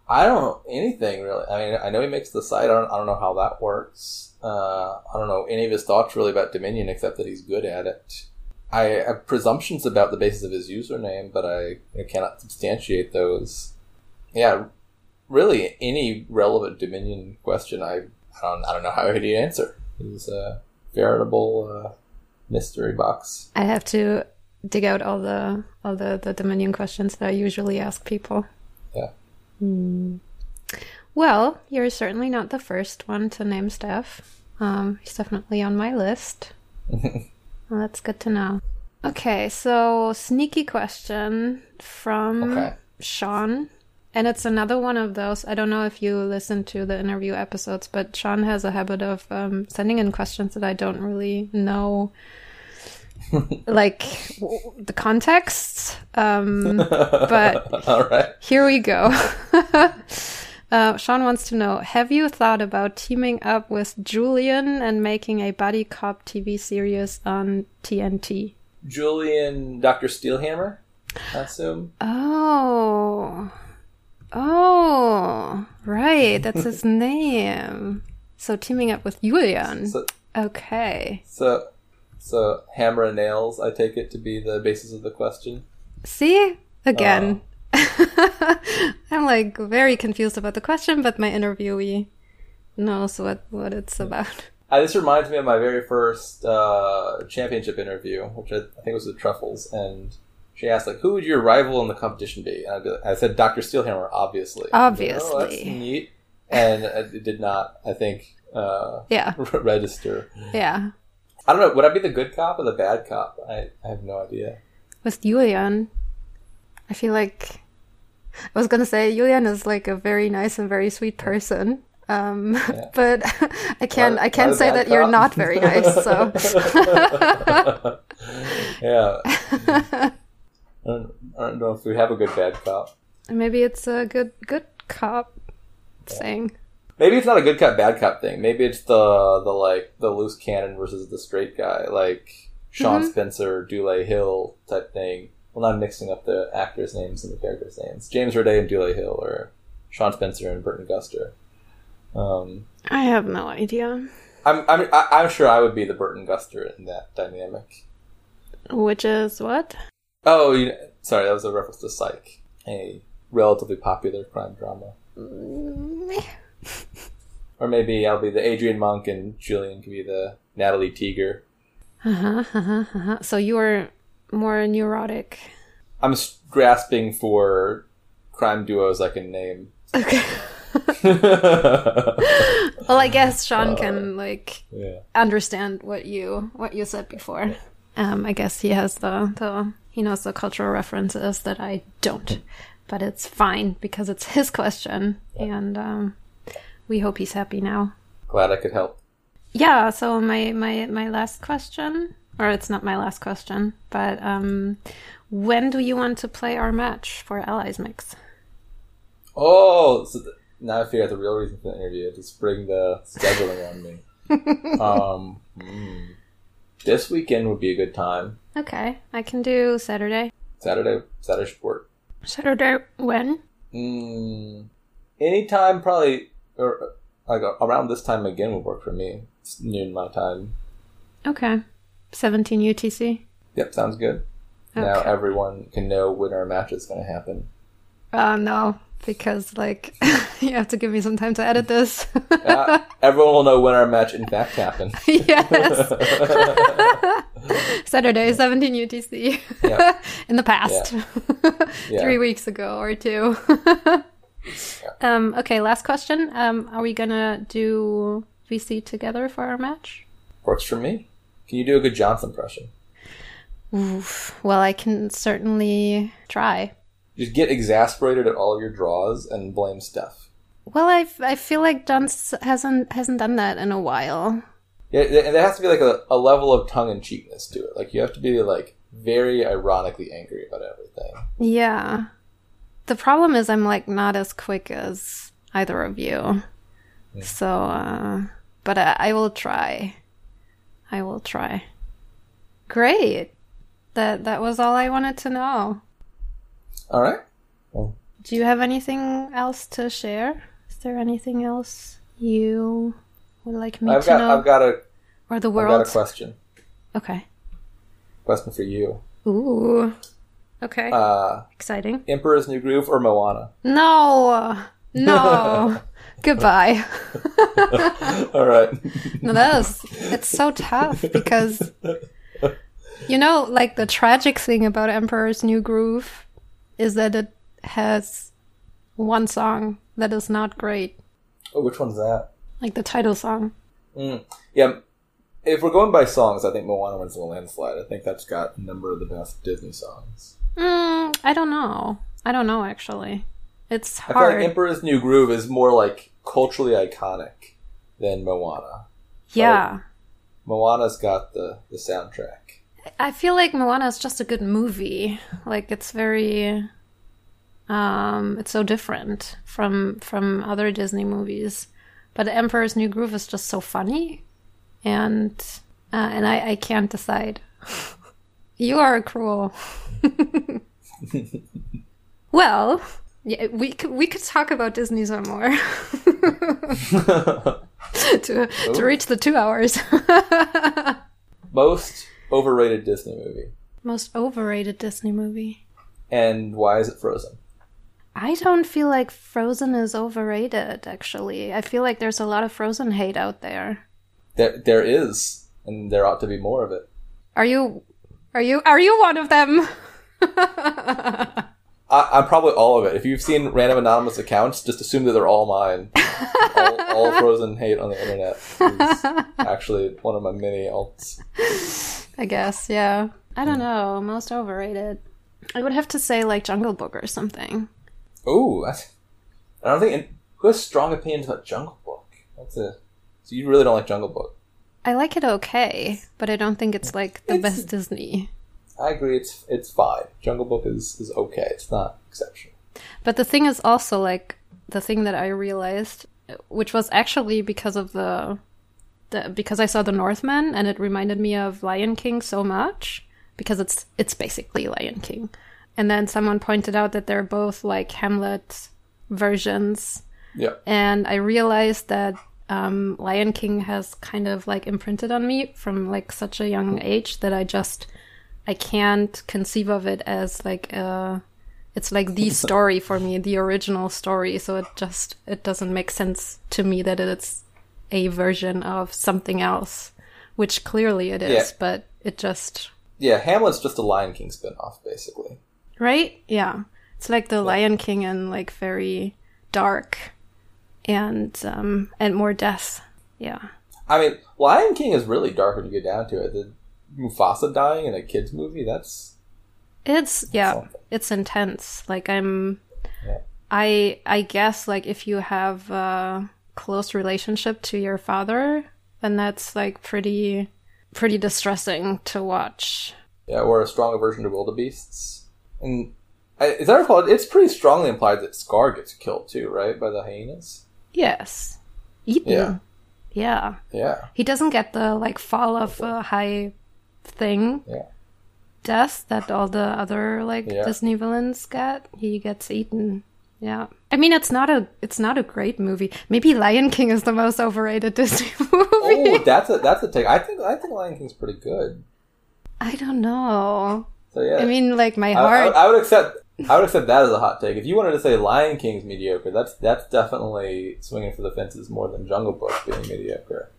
I don't know anything really. I mean, I know he makes the site. I don't, I don't know how that works. Uh, I don't know any of his thoughts really about Dominion except that he's good at it. I have presumptions about the basis of his username, but I, I cannot substantiate those. Yeah, really, any relevant Dominion question, I, I don't I don't know how he'd answer. He's a veritable uh, mystery box. I have to dig out all the all the, the Dominion questions that I usually ask people. Yeah. Hmm. Well, you're certainly not the first one to name Stef. Um, he's definitely on my list. (laughs) well, that's good to know. Okay, so sneaky question from Okay. Sean. And it's another one of those. I don't know if you listen to the interview episodes, but Sean has a habit of um, sending in questions that I don't really know, (laughs) like w- the context. Um, (laughs) but All right. here we go. (laughs) uh, Sean wants to know Have you thought about teaming up with Julian and making a buddy cop TV series on TNT? Julian Dr. Steelhammer, I assume. Oh. Oh. Right. That's (laughs) his name. So teaming up with Julian. So, Okay. so, so hammer and nails, I take it to be the basis of the question. See? Again. (laughs) I'm like very confused about the question, but my interviewee knows what, what it's about. Uh, this reminds me of my very first uh, championship interview, which I, I think was with Truffles, and she asked like, "Who would your rival in the competition be?" And I'd be like- I said, "Dr. Steelhammer, obviously." Obviously. Oh, that's neat. And it did not, I think, uh, Yeah. (laughs) register. Yeah. I don't know. Would I be the good cop or the bad cop? I, I have no idea. with Julian, I feel like I was gonna say Julian is like a very nice and very sweet person. Um, (laughs) but I can't I can't say bad that you're not very nice. So (laughs) yeah. I don't, I don't know if we have a good bad cop. maybe it's a good good cop thing. Maybe it's not a good cop bad cop thing. Maybe it's the the like the loose cannon versus the straight guy, like Sean Mm-hmm. Spencer, Dulé Hill type thing. Well, not mixing up the actors' names and the characters' names. James Roday and Dulé Hill, or Sean Spencer and Burton Guster. Um, I have no idea. I'm I'm I'm sure I would be the Burton Guster in that dynamic. Which is what? Oh, you, sorry, that was a reference to Psych, a relatively popular crime drama. Or maybe I'll be the Adrian Monk and Julian can be the Natalie Teeger. Uh-huh, uh-huh, uh-huh. So you are more neurotic. I'm grasping for crime duos I can name. Okay. (laughs) Well, I guess Sean can like Yeah. understand what you what you said before. Um, I guess he has the the he knows the cultural references that I don't, but it's fine because it's his question, and um, we hope he's happy now. Glad I could help. Yeah. So my my my last question, or it's not my last question, but um, when do you want to play our match for Allies Mix? Oh, so th- now I figure out the real reason for the interview to spring the scheduling on me. (laughs) um, mm. this weekend would be a good time. Okay, I can do Saturday. Saturday, Saturday should work. Saturday when? Mm, anytime, probably, or like around this time again would work for me. It's noon my time. Okay, seventeen UTC. Yep, sounds good. Now everyone can know when our match is going to happen. Uh, no, because like (laughs) you have to give me some time to edit this. Yeah, everyone will know when our match in fact happened. (laughs) yes. (laughs) Saturday, 17 UTC. Yeah. In the past. Yeah. Three weeks ago or two. um, okay, last question. Um, are we gonna do VC together for our match? Works for me. Can you do a good Johnson impression? Oof. Well, I can certainly try. Just get exasperated at all of your draws and blame Stef. Well, I, I feel like s- hasn't hasn't done that in a while. Yeah, and there has to be like a, a level of tongue in cheekness to it. Like you have to be like very ironically angry about everything. Yeah. The problem is I'm like not as quick as either of you. So, uh, but I, I will try. I will try. Great. That that was all I wanted to know. All right. Well, Do you have anything else to share? Is there anything else you would like me I've to got know? I've got a or the world. I've got a question. okay. question for you. Ooh. Okay. Uh, Exciting. Emperor's New Groove or Moana? No. No. (laughs) Goodbye. (laughs) All right. No, that is it's so tough because you know, like the tragic thing about Emperor's New Groove is that it has one song that is not great. Oh, which one's that? Like the title song. Mm. Yeah, if we're going by songs, I think Moana wins the landslide. I think that's got a number of the best Disney songs. Mm, I don't know. I don't know actually. It's hard. I feel like Emperor's New Groove is more like culturally iconic than Moana. yeah. Moana's got the, the soundtrack. I feel like Moana is just a good movie. Like it's very um it's so different from from other Disney movies. But Emperor's New Groove is just so funny and uh, and I, I can't decide. (laughs) you are cruel. (laughs) well, yeah, we could, we could talk about Disney some more (laughs) to to reach the 2 hours. Most overrated Disney movie. Most overrated Disney movie. And why is it Frozen? I don't feel like Frozen is overrated, actually. I feel like there's a lot of Frozen hate out there. There, there is, and there ought to be more of it. Are you are you are you one of them? (laughs) I, I'm probably all of it. If you've seen random anonymous accounts, just assume that they're all mine. all, all (laughs) Frozen hate on the internet is actually one of my many alts. I guess, yeah. I don't know. Most overrated. I would have to say like Jungle Book or something. Ooh, that's, I don't think who has strong opinions about Jungle Book. That's a so you really don't like Jungle Book. I like it okay, but I don't think it's like the It's- best Disney. I agree. It's it's fine. Jungle Book is is okay. It's not exceptional. But the thing is also like the thing that I realized, which was actually because of the, the because I saw the Northman and it reminded me of Lion King so much because it's it's basically Lion King, and then someone pointed out that they're both like Hamlet versions, Yeah. and I realized that um, Lion King has kind of like imprinted on me from like such a young age that I just I can't conceive of it as like a it's like the (laughs) story for me, the original story. So it just it doesn't make sense to me that it's a version of something else, which clearly it is, Yeah. but it just Yeah, Hamlet's just a Lion King spinoff, basically. right? Yeah. It's like the Lion King and like very dark and um and more death. Yeah. I mean, Lion King is really dark when you get down to it. The Mufasa dying in a kids movie, that's It's yeah, something. it's intense. Like I'm Yeah. I I guess like if you have a close relationship to your father, then that's like pretty pretty distressing to watch. yeah, or a stronger version of Wildebeests. And I- as I recall, it's pretty strongly implied that Scar gets killed too, right, by the hyenas. Yes. Eaten. Yeah. Yeah. Yeah, He doesn't get the like fall of a high thing yeah. death that all the other like Yeah. Disney villains get. He gets eaten. Yeah. I mean it's not a it's not a great movie. Maybe Lion King is the most overrated (laughs) Disney movie. Oh, that's a that's a take. I think I think Lion King's pretty good. I don't know. So yeah, I mean like my I, heart I, I would accept. I would accept that as a hot take. If you wanted to say Lion King's mediocre, that's that's definitely swinging for the fences more than Jungle Book being mediocre.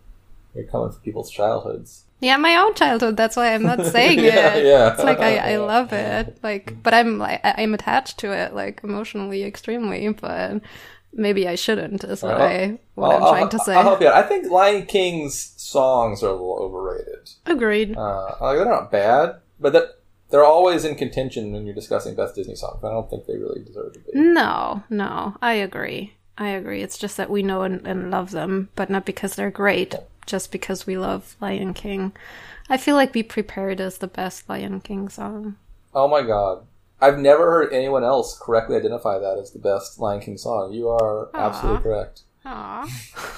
You're coming for people's childhoods. Yeah, my own childhood. That's why I'm not (laughs) saying Yeah, it. yeah. It's like I, I (laughs) love it. Like, but I'm like I- I'm attached to it, like emotionally, extremely. But maybe I shouldn't. Is what I what I'm I'll- trying to say. I'll help you out. I think Lion King's songs are a little overrated. Agreed. Uh, like, they're not bad, but they're, they're always in contention when you're discussing best Disney songs. I don't think they really deserve to be. No, no, I agree. I agree. It's just that we know and, and love them, but not because they're great. Just because we love Lion King. I feel like "Be Prepared" is the best Lion King song. Oh my god. I've never heard anyone else correctly identify that as the best Lion King song. You are absolutely correct. Aww.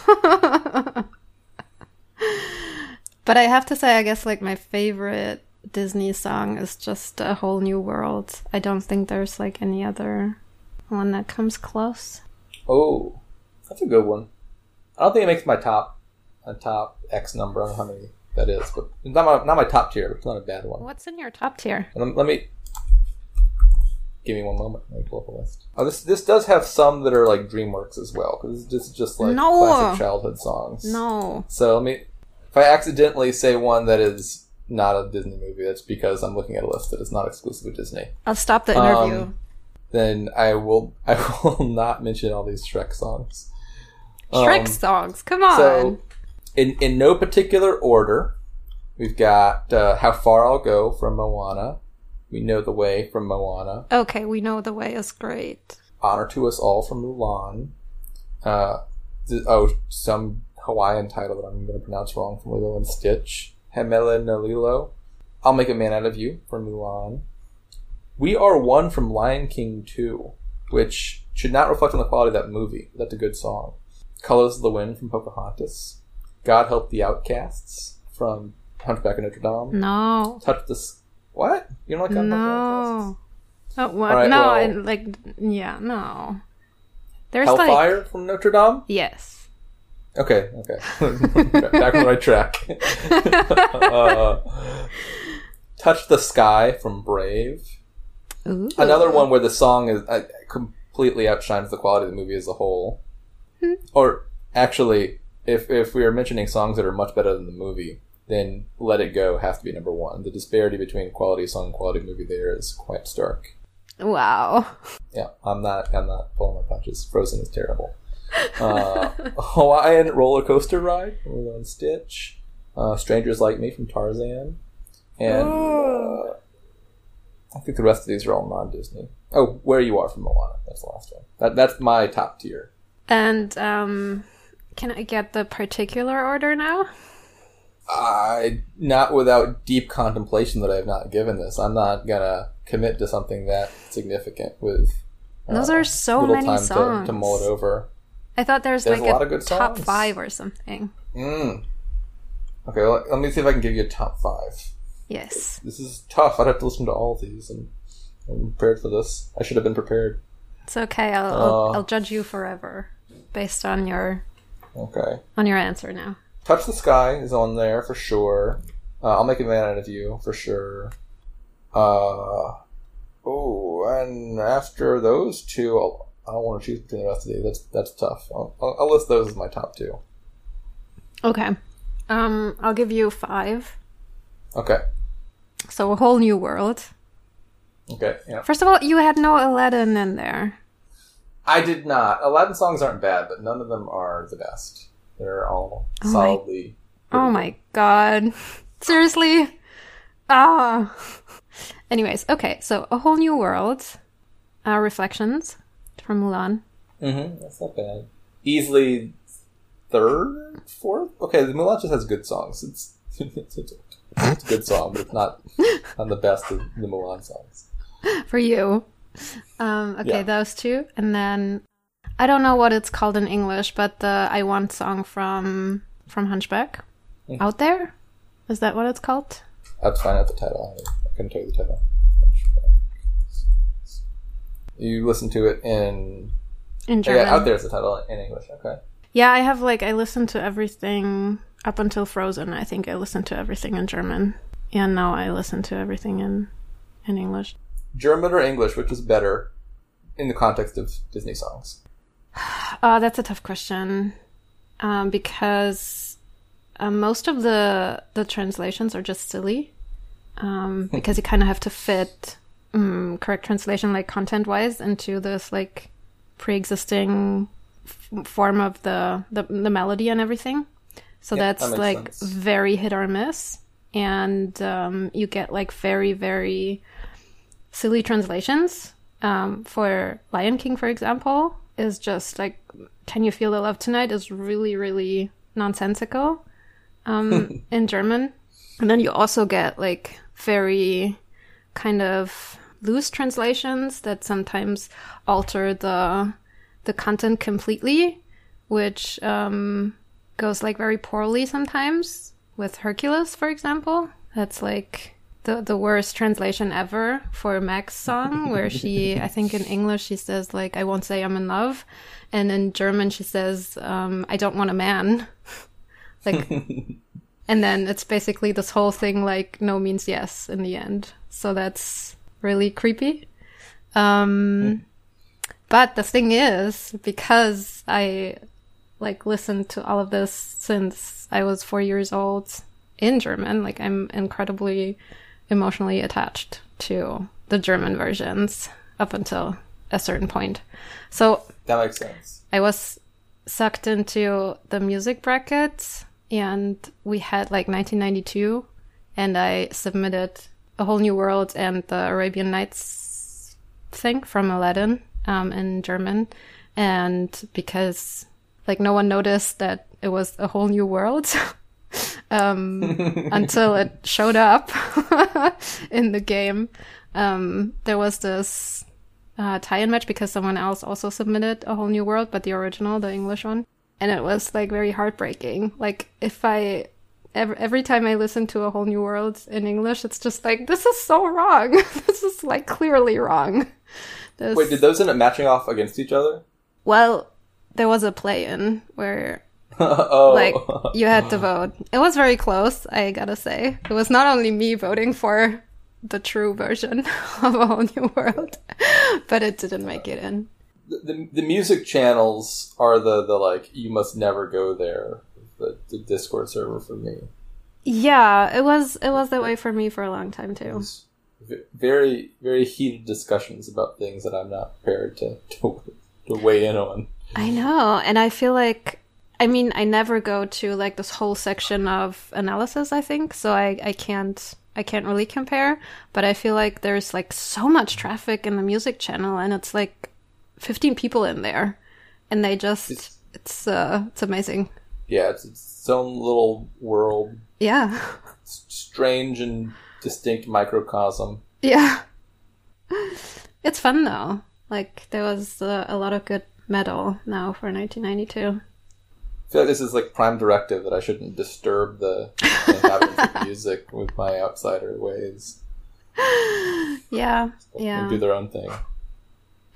(laughs) but I have to say, I guess like my favorite Disney song is just a whole new world. I don't think there's like any other one that comes close. Oh, that's a good one. I don't think it makes my top, my top X number. I don't know how many that is, but not my not my top tier. But it's not a bad one. What's in your top tier? Let, let me give me one moment. Let me pull up a list. Oh, this this does have some that are like DreamWorks as well because this is just like No. classic childhood songs. No. So let me. If I accidentally say one that is not a Disney movie, that's because I'm looking at a list that is not exclusive exclusively Disney. I'll stop the interview. Um, Then I will (laughs) I will not mention all these Shrek songs. Shrek Um, songs. Come on. So, in in no particular order, we've got uh, "How Far I'll Go" from Moana. We know the way from Moana. okay, we know the way is great. "Honor to Us All" from Mulan. Uh, th- oh, some Hawaiian title that I'm going to pronounce wrong from Lilo and Stitch. "He Mele no Lilo." "I'll Make a Man Out of You" from Mulan. "We Are One" from Lion King 2, which should not reflect on the quality of that movie. That's a good song. "Colors of the Wind" from Pocahontas. "God Help the Outcasts" from Hunchback of Notre Dame. No. Touch this. What? You don't like God Help the Outcasts? No. Oh, what? Right, no, well- I, like, yeah, no. There's Hellfire like, from Notre Dame. yes. Okay, okay. (laughs) Back on the right track. (laughs) uh, Touch the Sky from Brave. Ooh. Another one where the song is uh, completely outshines the quality of the movie as a whole. Or actually, if if we are mentioning songs that are much better than the movie, then Let It Go has to be number one. The disparity between quality song and quality movie there is quite stark. Wow. Yeah, I'm not. I'm not pulling my punches. Frozen is terrible. Uh, (laughs) Hawaiian roller coaster ride from Lilo and Stitch. Uh, Strangers Like Me from Tarzan, and uh, I think the rest of these are all non-Disney. Oh, Where You Are from Moana. That's the last one. That that's my top tier. And, um, can I get the particular order now? I not without deep contemplation that I have not given this. I'm not gonna commit to something that significant with. Those uh, are so many time songs. To, to mull it over. I thought there's, There's like a lot of good top songs. five or something. Mm. Okay, let, let me see if I can give you a top five. Yes. This is tough. I'd have to listen to all of these, and I'm prepared for this. I should have been prepared. It's okay. I'll, I'll, Uh. I'll judge you forever based on your Okay. on your answer now. Touch the Sky is on there for sure. Uh, I'll make a man out of you for sure. Uh, oh, and after those two, I'll, I don't want to choose between the rest of these. That's that's tough. I'll, I'll, I'll list those as my top two. Okay. Um, I'll give you five. Okay. So a whole new world. Okay. Yeah. First of all, you had no Aladdin in there. I did not. Aladdin songs aren't bad, but none of them are the best. They're all Oh my- solidly. Oh my god. (laughs) Seriously? Ah. (laughs) Anyways, okay, so a whole new world. Uh, reflections from Mulan. Mm-hmm. That's not bad. Easily third, fourth. Okay, the Mulan just has good songs. It's (laughs) it's, it's, it's a good song, but it's not not the best of the Mulan songs. for you. Um, okay, Yeah. those two, and then I don't know what it's called in English, but the "I Want" song from from Hunchback, Hmm. out there, is that what it's called? I have to find out the title. I couldn't tell you the title. You listen to it in In German. yeah, out there's the title in English. Okay. Yeah, I have like I listened to everything up until Frozen. I think I listened to everything in German, and now I listen to everything in in English. German or English, which is better in the context of Disney songs? Uh, that's a tough question um, because uh, most of the the translations are just silly um, (laughs) because you kind of have to fit um, correct translation, like content wise, into this like pre-existing f- form of the, the the melody and everything. So Yeah, that's that like sense. very hit or miss, and um, you get like very very silly translations. Um, for Lion King, for example, is just like "Can you feel the love tonight?" is really really nonsensical um, (laughs) in German, and then you also get like very kind of loose translations that sometimes alter the the content completely, which um, goes like very poorly sometimes. With Hercules, for example, that's like the the worst translation ever for Meg's song, where she, I think in English she says like I won't say I'm in love, and in German she says um, I don't want a man. (laughs) like (laughs) And then it's basically this whole thing like no means yes in the end. So that's really creepy. Um, but the thing is, because I like listened to all of this since I was four years old in German, like I'm incredibly emotionally attached to the German versions up until a certain point. So That makes sense. I was sucked into the music brackets and we had like 1992 and I submitted a whole new world and the Arabian Nights thing from Aladdin um, in German and because like no one noticed that it was a whole new world (laughs) um, (laughs) until it showed up (laughs) in the game um, there was this uh, tie-in match because someone else also submitted a whole new world, but the original, the English one, and it was like very heartbreaking. Like if I every, every time I listen to a whole new world in English, it's just like this is so wrong. (laughs) this is like clearly wrong. This, Wait, did those end up matching off against each other? well, there was a play-in where (laughs) oh, like you had to vote. It was very close, I gotta say. It was not only me voting for the true version (laughs) of a whole new world, (laughs) but it didn't make it in. the, the the music channels are the the like you must never go there. The, the Discord server for me. Yeah, it was it was that way for me for a long time too. Very very heated discussions about things that I'm not prepared to to, to weigh in on. I know, and I feel like I mean, I never go to like this whole section of analysis, I think, so I I can't I can't really compare, but I feel like there's like so much traffic in the music channel and it's like 15 people in there and they just It's- it's uh it's amazing. Yeah, it's its own little world, Yeah. strange and distinct microcosm. Yeah. It's fun though. Like there was uh, a lot of good metal now for 1992. Feel like this is like prime directive that I shouldn't disturb the inhabitants of (laughs) music with my outsider ways. (gasps) Yeah. They Yeah. do their own thing.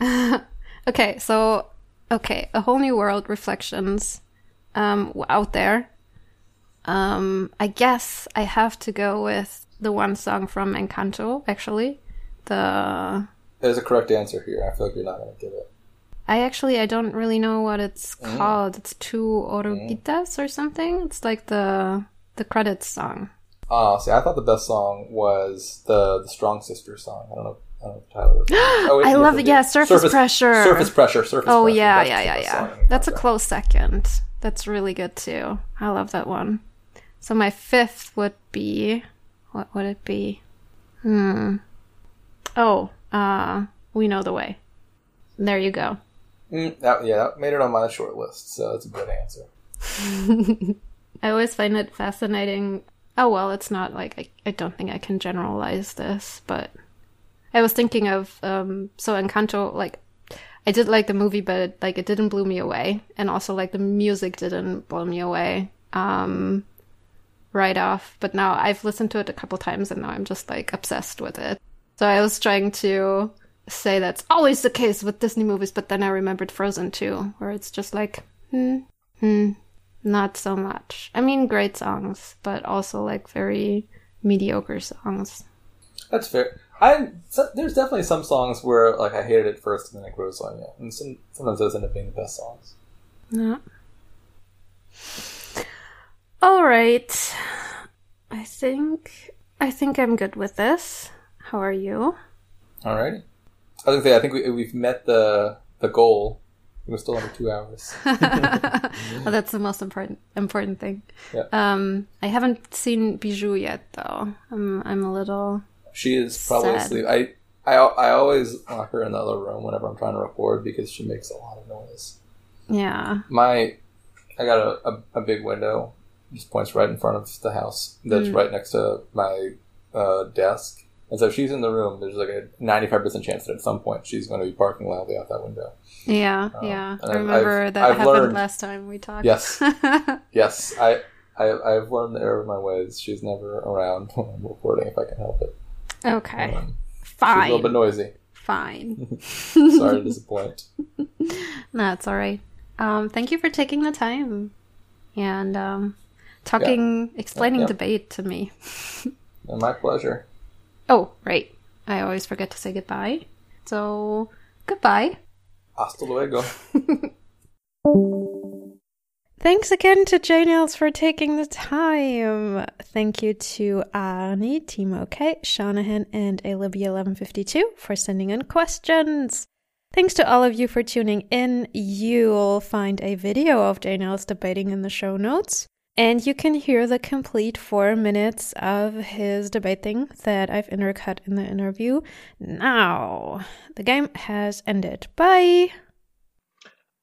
(laughs) Okay, so okay, a whole new world reflections um out there. Um I guess I have to go with the one song from Encanto actually. The There's a correct answer here. I feel like you're not going to give it. I actually I don't really know what it's Mm. called. It's two oruguitas or something. It's like the the credits song. Ah, see, I thought the best song was the the Strong Sister song. I don't know. I don't know if Tyler. (gasps) Oh, I love it. Yeah, do- surface, pressure. Surface pressure. Surface. Oh pressure. yeah, That's yeah, yeah, yeah. That's a close second. That's really good too. I love that one. So my fifth would be what would it be? Hmm. Oh, uh, we know the way. There you go. Mm, that, yeah, that made it on my short list, so that's a good answer. (laughs) I always find it fascinating. Oh well, it's not like I, I don't think I can generalize this, but I was thinking of um so Encanto like I did like the movie, but like it didn't blow me away, and also like the music didn't blow me away um right off. But now I've listened to it a couple times, and now I'm just like obsessed with it. So I was trying to say that's always the case with Disney movies, but then I remembered Frozen too, where it's just like hmm hmm not so much. I mean, great songs, but also like very mediocre songs. That's fair. I so, there's definitely some songs where like I hated it first and then it grows on you, and some, sometimes those end up being the best songs. Yeah. All right. I think I think I'm good with this. How are you? Alrighty. I was gonna say I think we, we've met the the goal. We're still under two hours. (laughs) well, that's the most important important thing. Yeah. Um, I haven't seen Bijou yet, though. I'm I'm a little. She is probably Sad. asleep. I, I I always lock her in the other room whenever I'm trying to record because she makes a lot of noise. Yeah. My I got a, a, a big window, just points right in front of the house. That's Mm. right next to my uh, desk. And so if she's in the room, there's like a 95% chance that at some point she's going to be barking loudly out that window. Yeah. Um, yeah. I remember I've- that I've happened learned- last time we talked. Yes. (laughs) Yes, I, I I've learned the error of my ways. She's never around (laughs) when I'm recording if I can help it. okay. Um, she's a little bit noisy. Fine. (laughs) Sorry to disappoint. No, it's all right. Um, thank you for taking the time, and um, talking, explaining yeah. debate to me. My pleasure. Oh, right. I always forget to say goodbye. So, goodbye. Hasta luego. (laughs) Thanks again to JNails for taking the time. Thank you to Annie, Timo K, Shanahan, and Olivia1152 for sending in questions. Thanks to all of you for tuning in. You'll find a video of JNails debating in the show notes. And you can hear the complete four minutes of his debating that I've intercut in the interview. Now, the game has ended. Bye!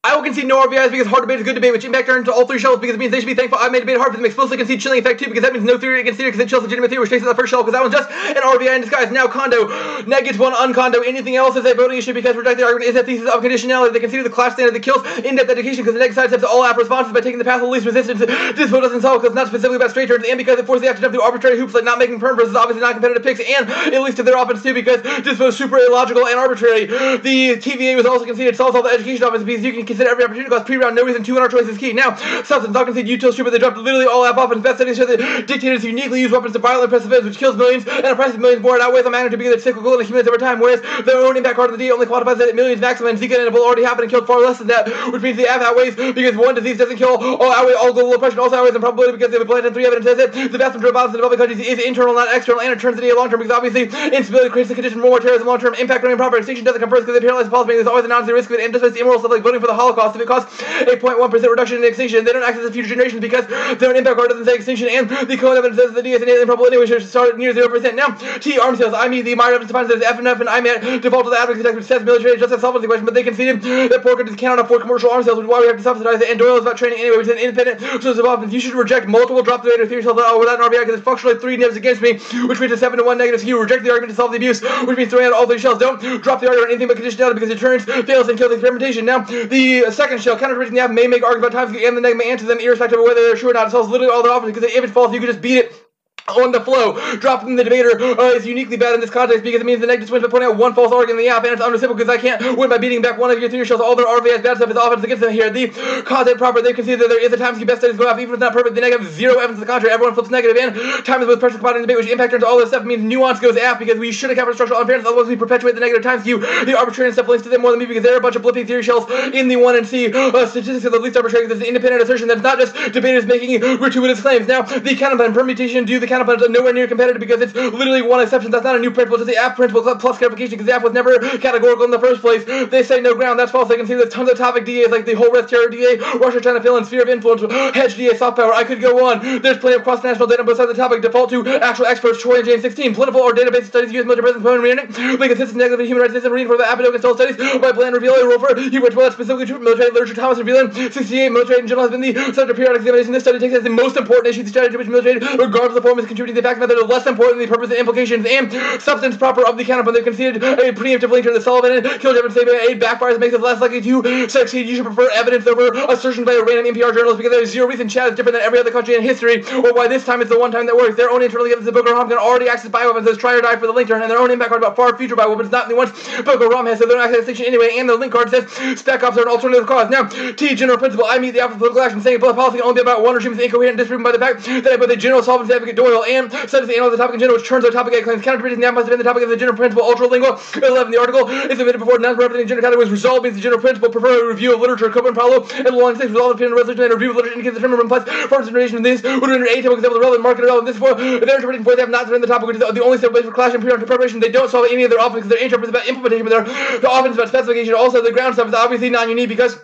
I will concede no RVIs because hard debate is good debate, which impact earned to all three shells because it means they should be thankful I made a debate hard for them. Explicitly concede chilling effect too because that means no theory against theory because it chills legitimate theory, which takes the first shell because that one's just an RVI in disguise. Now condo negates one uncondo. Anything else is a voting issue because reject the argument is that thesis of conditionality. They consider the class standard that kills in-depth education because the next side steps all app responses by taking the path of least resistance. This vote doesn't solve because it's not specifically about straight turns and because it forces the app to jump through arbitrary hoops like not making perm versus obviously not competitive picks and it leads to their offense too because this vote is super illogical and arbitrary. The TVA was also conceded solves all the education offense because you can consider every opportunity cost pre-round, no reason, 200 choice is key. Now, not concede util strip, but they dropped literally all app offense. Best studies show that dictators uniquely use weapons to violently press events, which kills millions and oppresses millions more. It outweighs the magnitude because it's cyclical gold and accumulates over time, whereas their own impact card of the D only quantifies that millions maximum, and Zika and Ebola already happened and killed far less than that, which means the F outweighs because one disease doesn't kill all outweigh all global oppression, also outweighs the probability because they have a and three evidence says that the vast majority of violence in developing countries is internal, not external, and it turns the D long term because obviously instability creates the condition for more terrorism long term. Impact on improper extinction doesn't come first because they paralyze the there's always an honest risk of it and just immoral stuff like voting for the Holocaust if it costs 8.1% reduction in extinction. They don't access the future generations because their impact card doesn't say extinction, and the code evidence says the D is an probability which should start near 0%. Now, T arms sales, I mean, the minor evidence defines it as F and I'm at default to the advocacy which says military just have solvency question, but they conceded that poor countries cannot afford commercial arms sales, which is why we have to subsidize it, and Doyle is about training anyway, which is an independent source of offense. You should reject multiple drop the rate theory cells oh, without an RVI because it's functionally three nibs against me, which means a 7 to 1 negative skew. Reject the argument to solve the abuse, which means throwing out all three shells. Don't drop the argument on anything but conditionality because it turns, fails, and kills experimentation. Now, the second shell, counter the app, may make arguments about times and the negative may answer them irrespective of whether they're true or not. It solves literally all the offers because if it false, you can just beat it on the flow. Dropping the debater uh, is uniquely bad in this context because it means the negative wins by pointing out one false argument in the app, and it's understandable because I can't win by beating back one of your theory shells. All their RVS bad stuff is offense against them here. The content proper, they concede that there is a time to best studies go off, even if it's not perfect. The negative zero evidence to the contrary. Everyone flips negative, and time is with pressure commodity debate, which impact turns all this stuff means nuance goes app because we should have kept structural unfairness, otherwise we perpetuate the negative times skew. The arbitrary stuff links to them more than me because they're a bunch of blipping theory shells in the one and C uh, statistics of the least arbitrary. There's an independent assertion that's not just debaters making gratuitous claims. Now, the counterplan permutation do the counterplan nowhere near competitive because it's literally one exception. That's not a new principle. It's the app principle plus clarification because the app was never categorical in the first place. They say no ground. That's false. They can see there's tons of topic DAs like the whole Red Terror DA, Russia, China, Finland, sphere of influence, hedge DA, soft power. I could go on. There's plenty of cross-national data besides the topic. Default to actual experts, Troy and James 16. Plentiful or database studies use military presence, and reading. Link assistance negative human rights system reading for the Apodoc and studies by Bland Reveal a rover. He went well specifically true military literature. Thomas revealing 68 military in general has been the subject of periodic examination. This study takes as the most important issue the strategy which military, regardless of the form, contributing to the fact that they're less important than the purpose and implications and substance proper of the counterpoint. They've conceded a preemptive link to the Sullivan and Jefferson statement. Aid backfires makes it less likely to succeed. You should prefer evidence over assertions by a random NPR journalist because there's zero reason Chad is different than every other country in history, or why this time is the one time that works. Their own internal evidence that Boko Haram can already access bioweapons as try or die for the link turn, and their own impact card about far future bioweapons, not the ones Boko Haram has, so they're not access anyway, and the link card says spec ops are an alternative cause. Now, T, general principle, I meet the opposite political action, saying policy can only be about one regime is incoherent and disproven by the fact that I put the general solvency advocate Doyle and says the analyst the topic in general, which turns out topic A claims counter that must have been the topic of the general principle ultralingual 11 the article is submitted before non-representing gender categories resolved means the general principle prefer a review of literature Copen Paulo and the long six resolved opinion resolution and a review of literature indicates the term implies information in this would render atypical example the relevant market relevant this for their interpreting for they have not submitted the topic which is the only step for clash and periodic preparation they don't solve any of their often because their interpret is about implementation but their often is about specification also the ground stuff is obviously non-unique because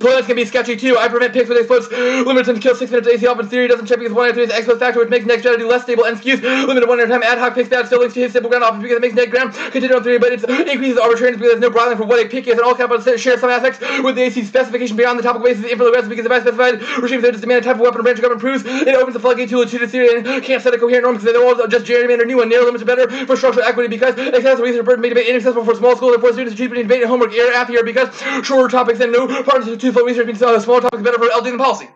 Planets can be sketchy too. I prevent picks with explodes. Limit to kill six minutes AC offense theory doesn't check because one after is expose factor, which makes next strategy less stable and skews. Limited one at a time. Ad hoc picks that still links to his simple ground offense because it makes net ground continue on theory, but it increases arbitrariness because there's no broadening for what a pick is, and all capital share some aspects with the AC specification beyond the topic basis of infinite rest because if I specified regimes that just demand a type of weapon branch of government proves it opens the floodgate to the theory and can't set a coherent norm because they're all just gerrymander new one. Narrow limits are better for structural equity because accessible research burden may debate inaccessible for small schools and for students to cheap debate and homework air after here because shorter topics and no partners to two flow research means uh, small topics better for LD than policy.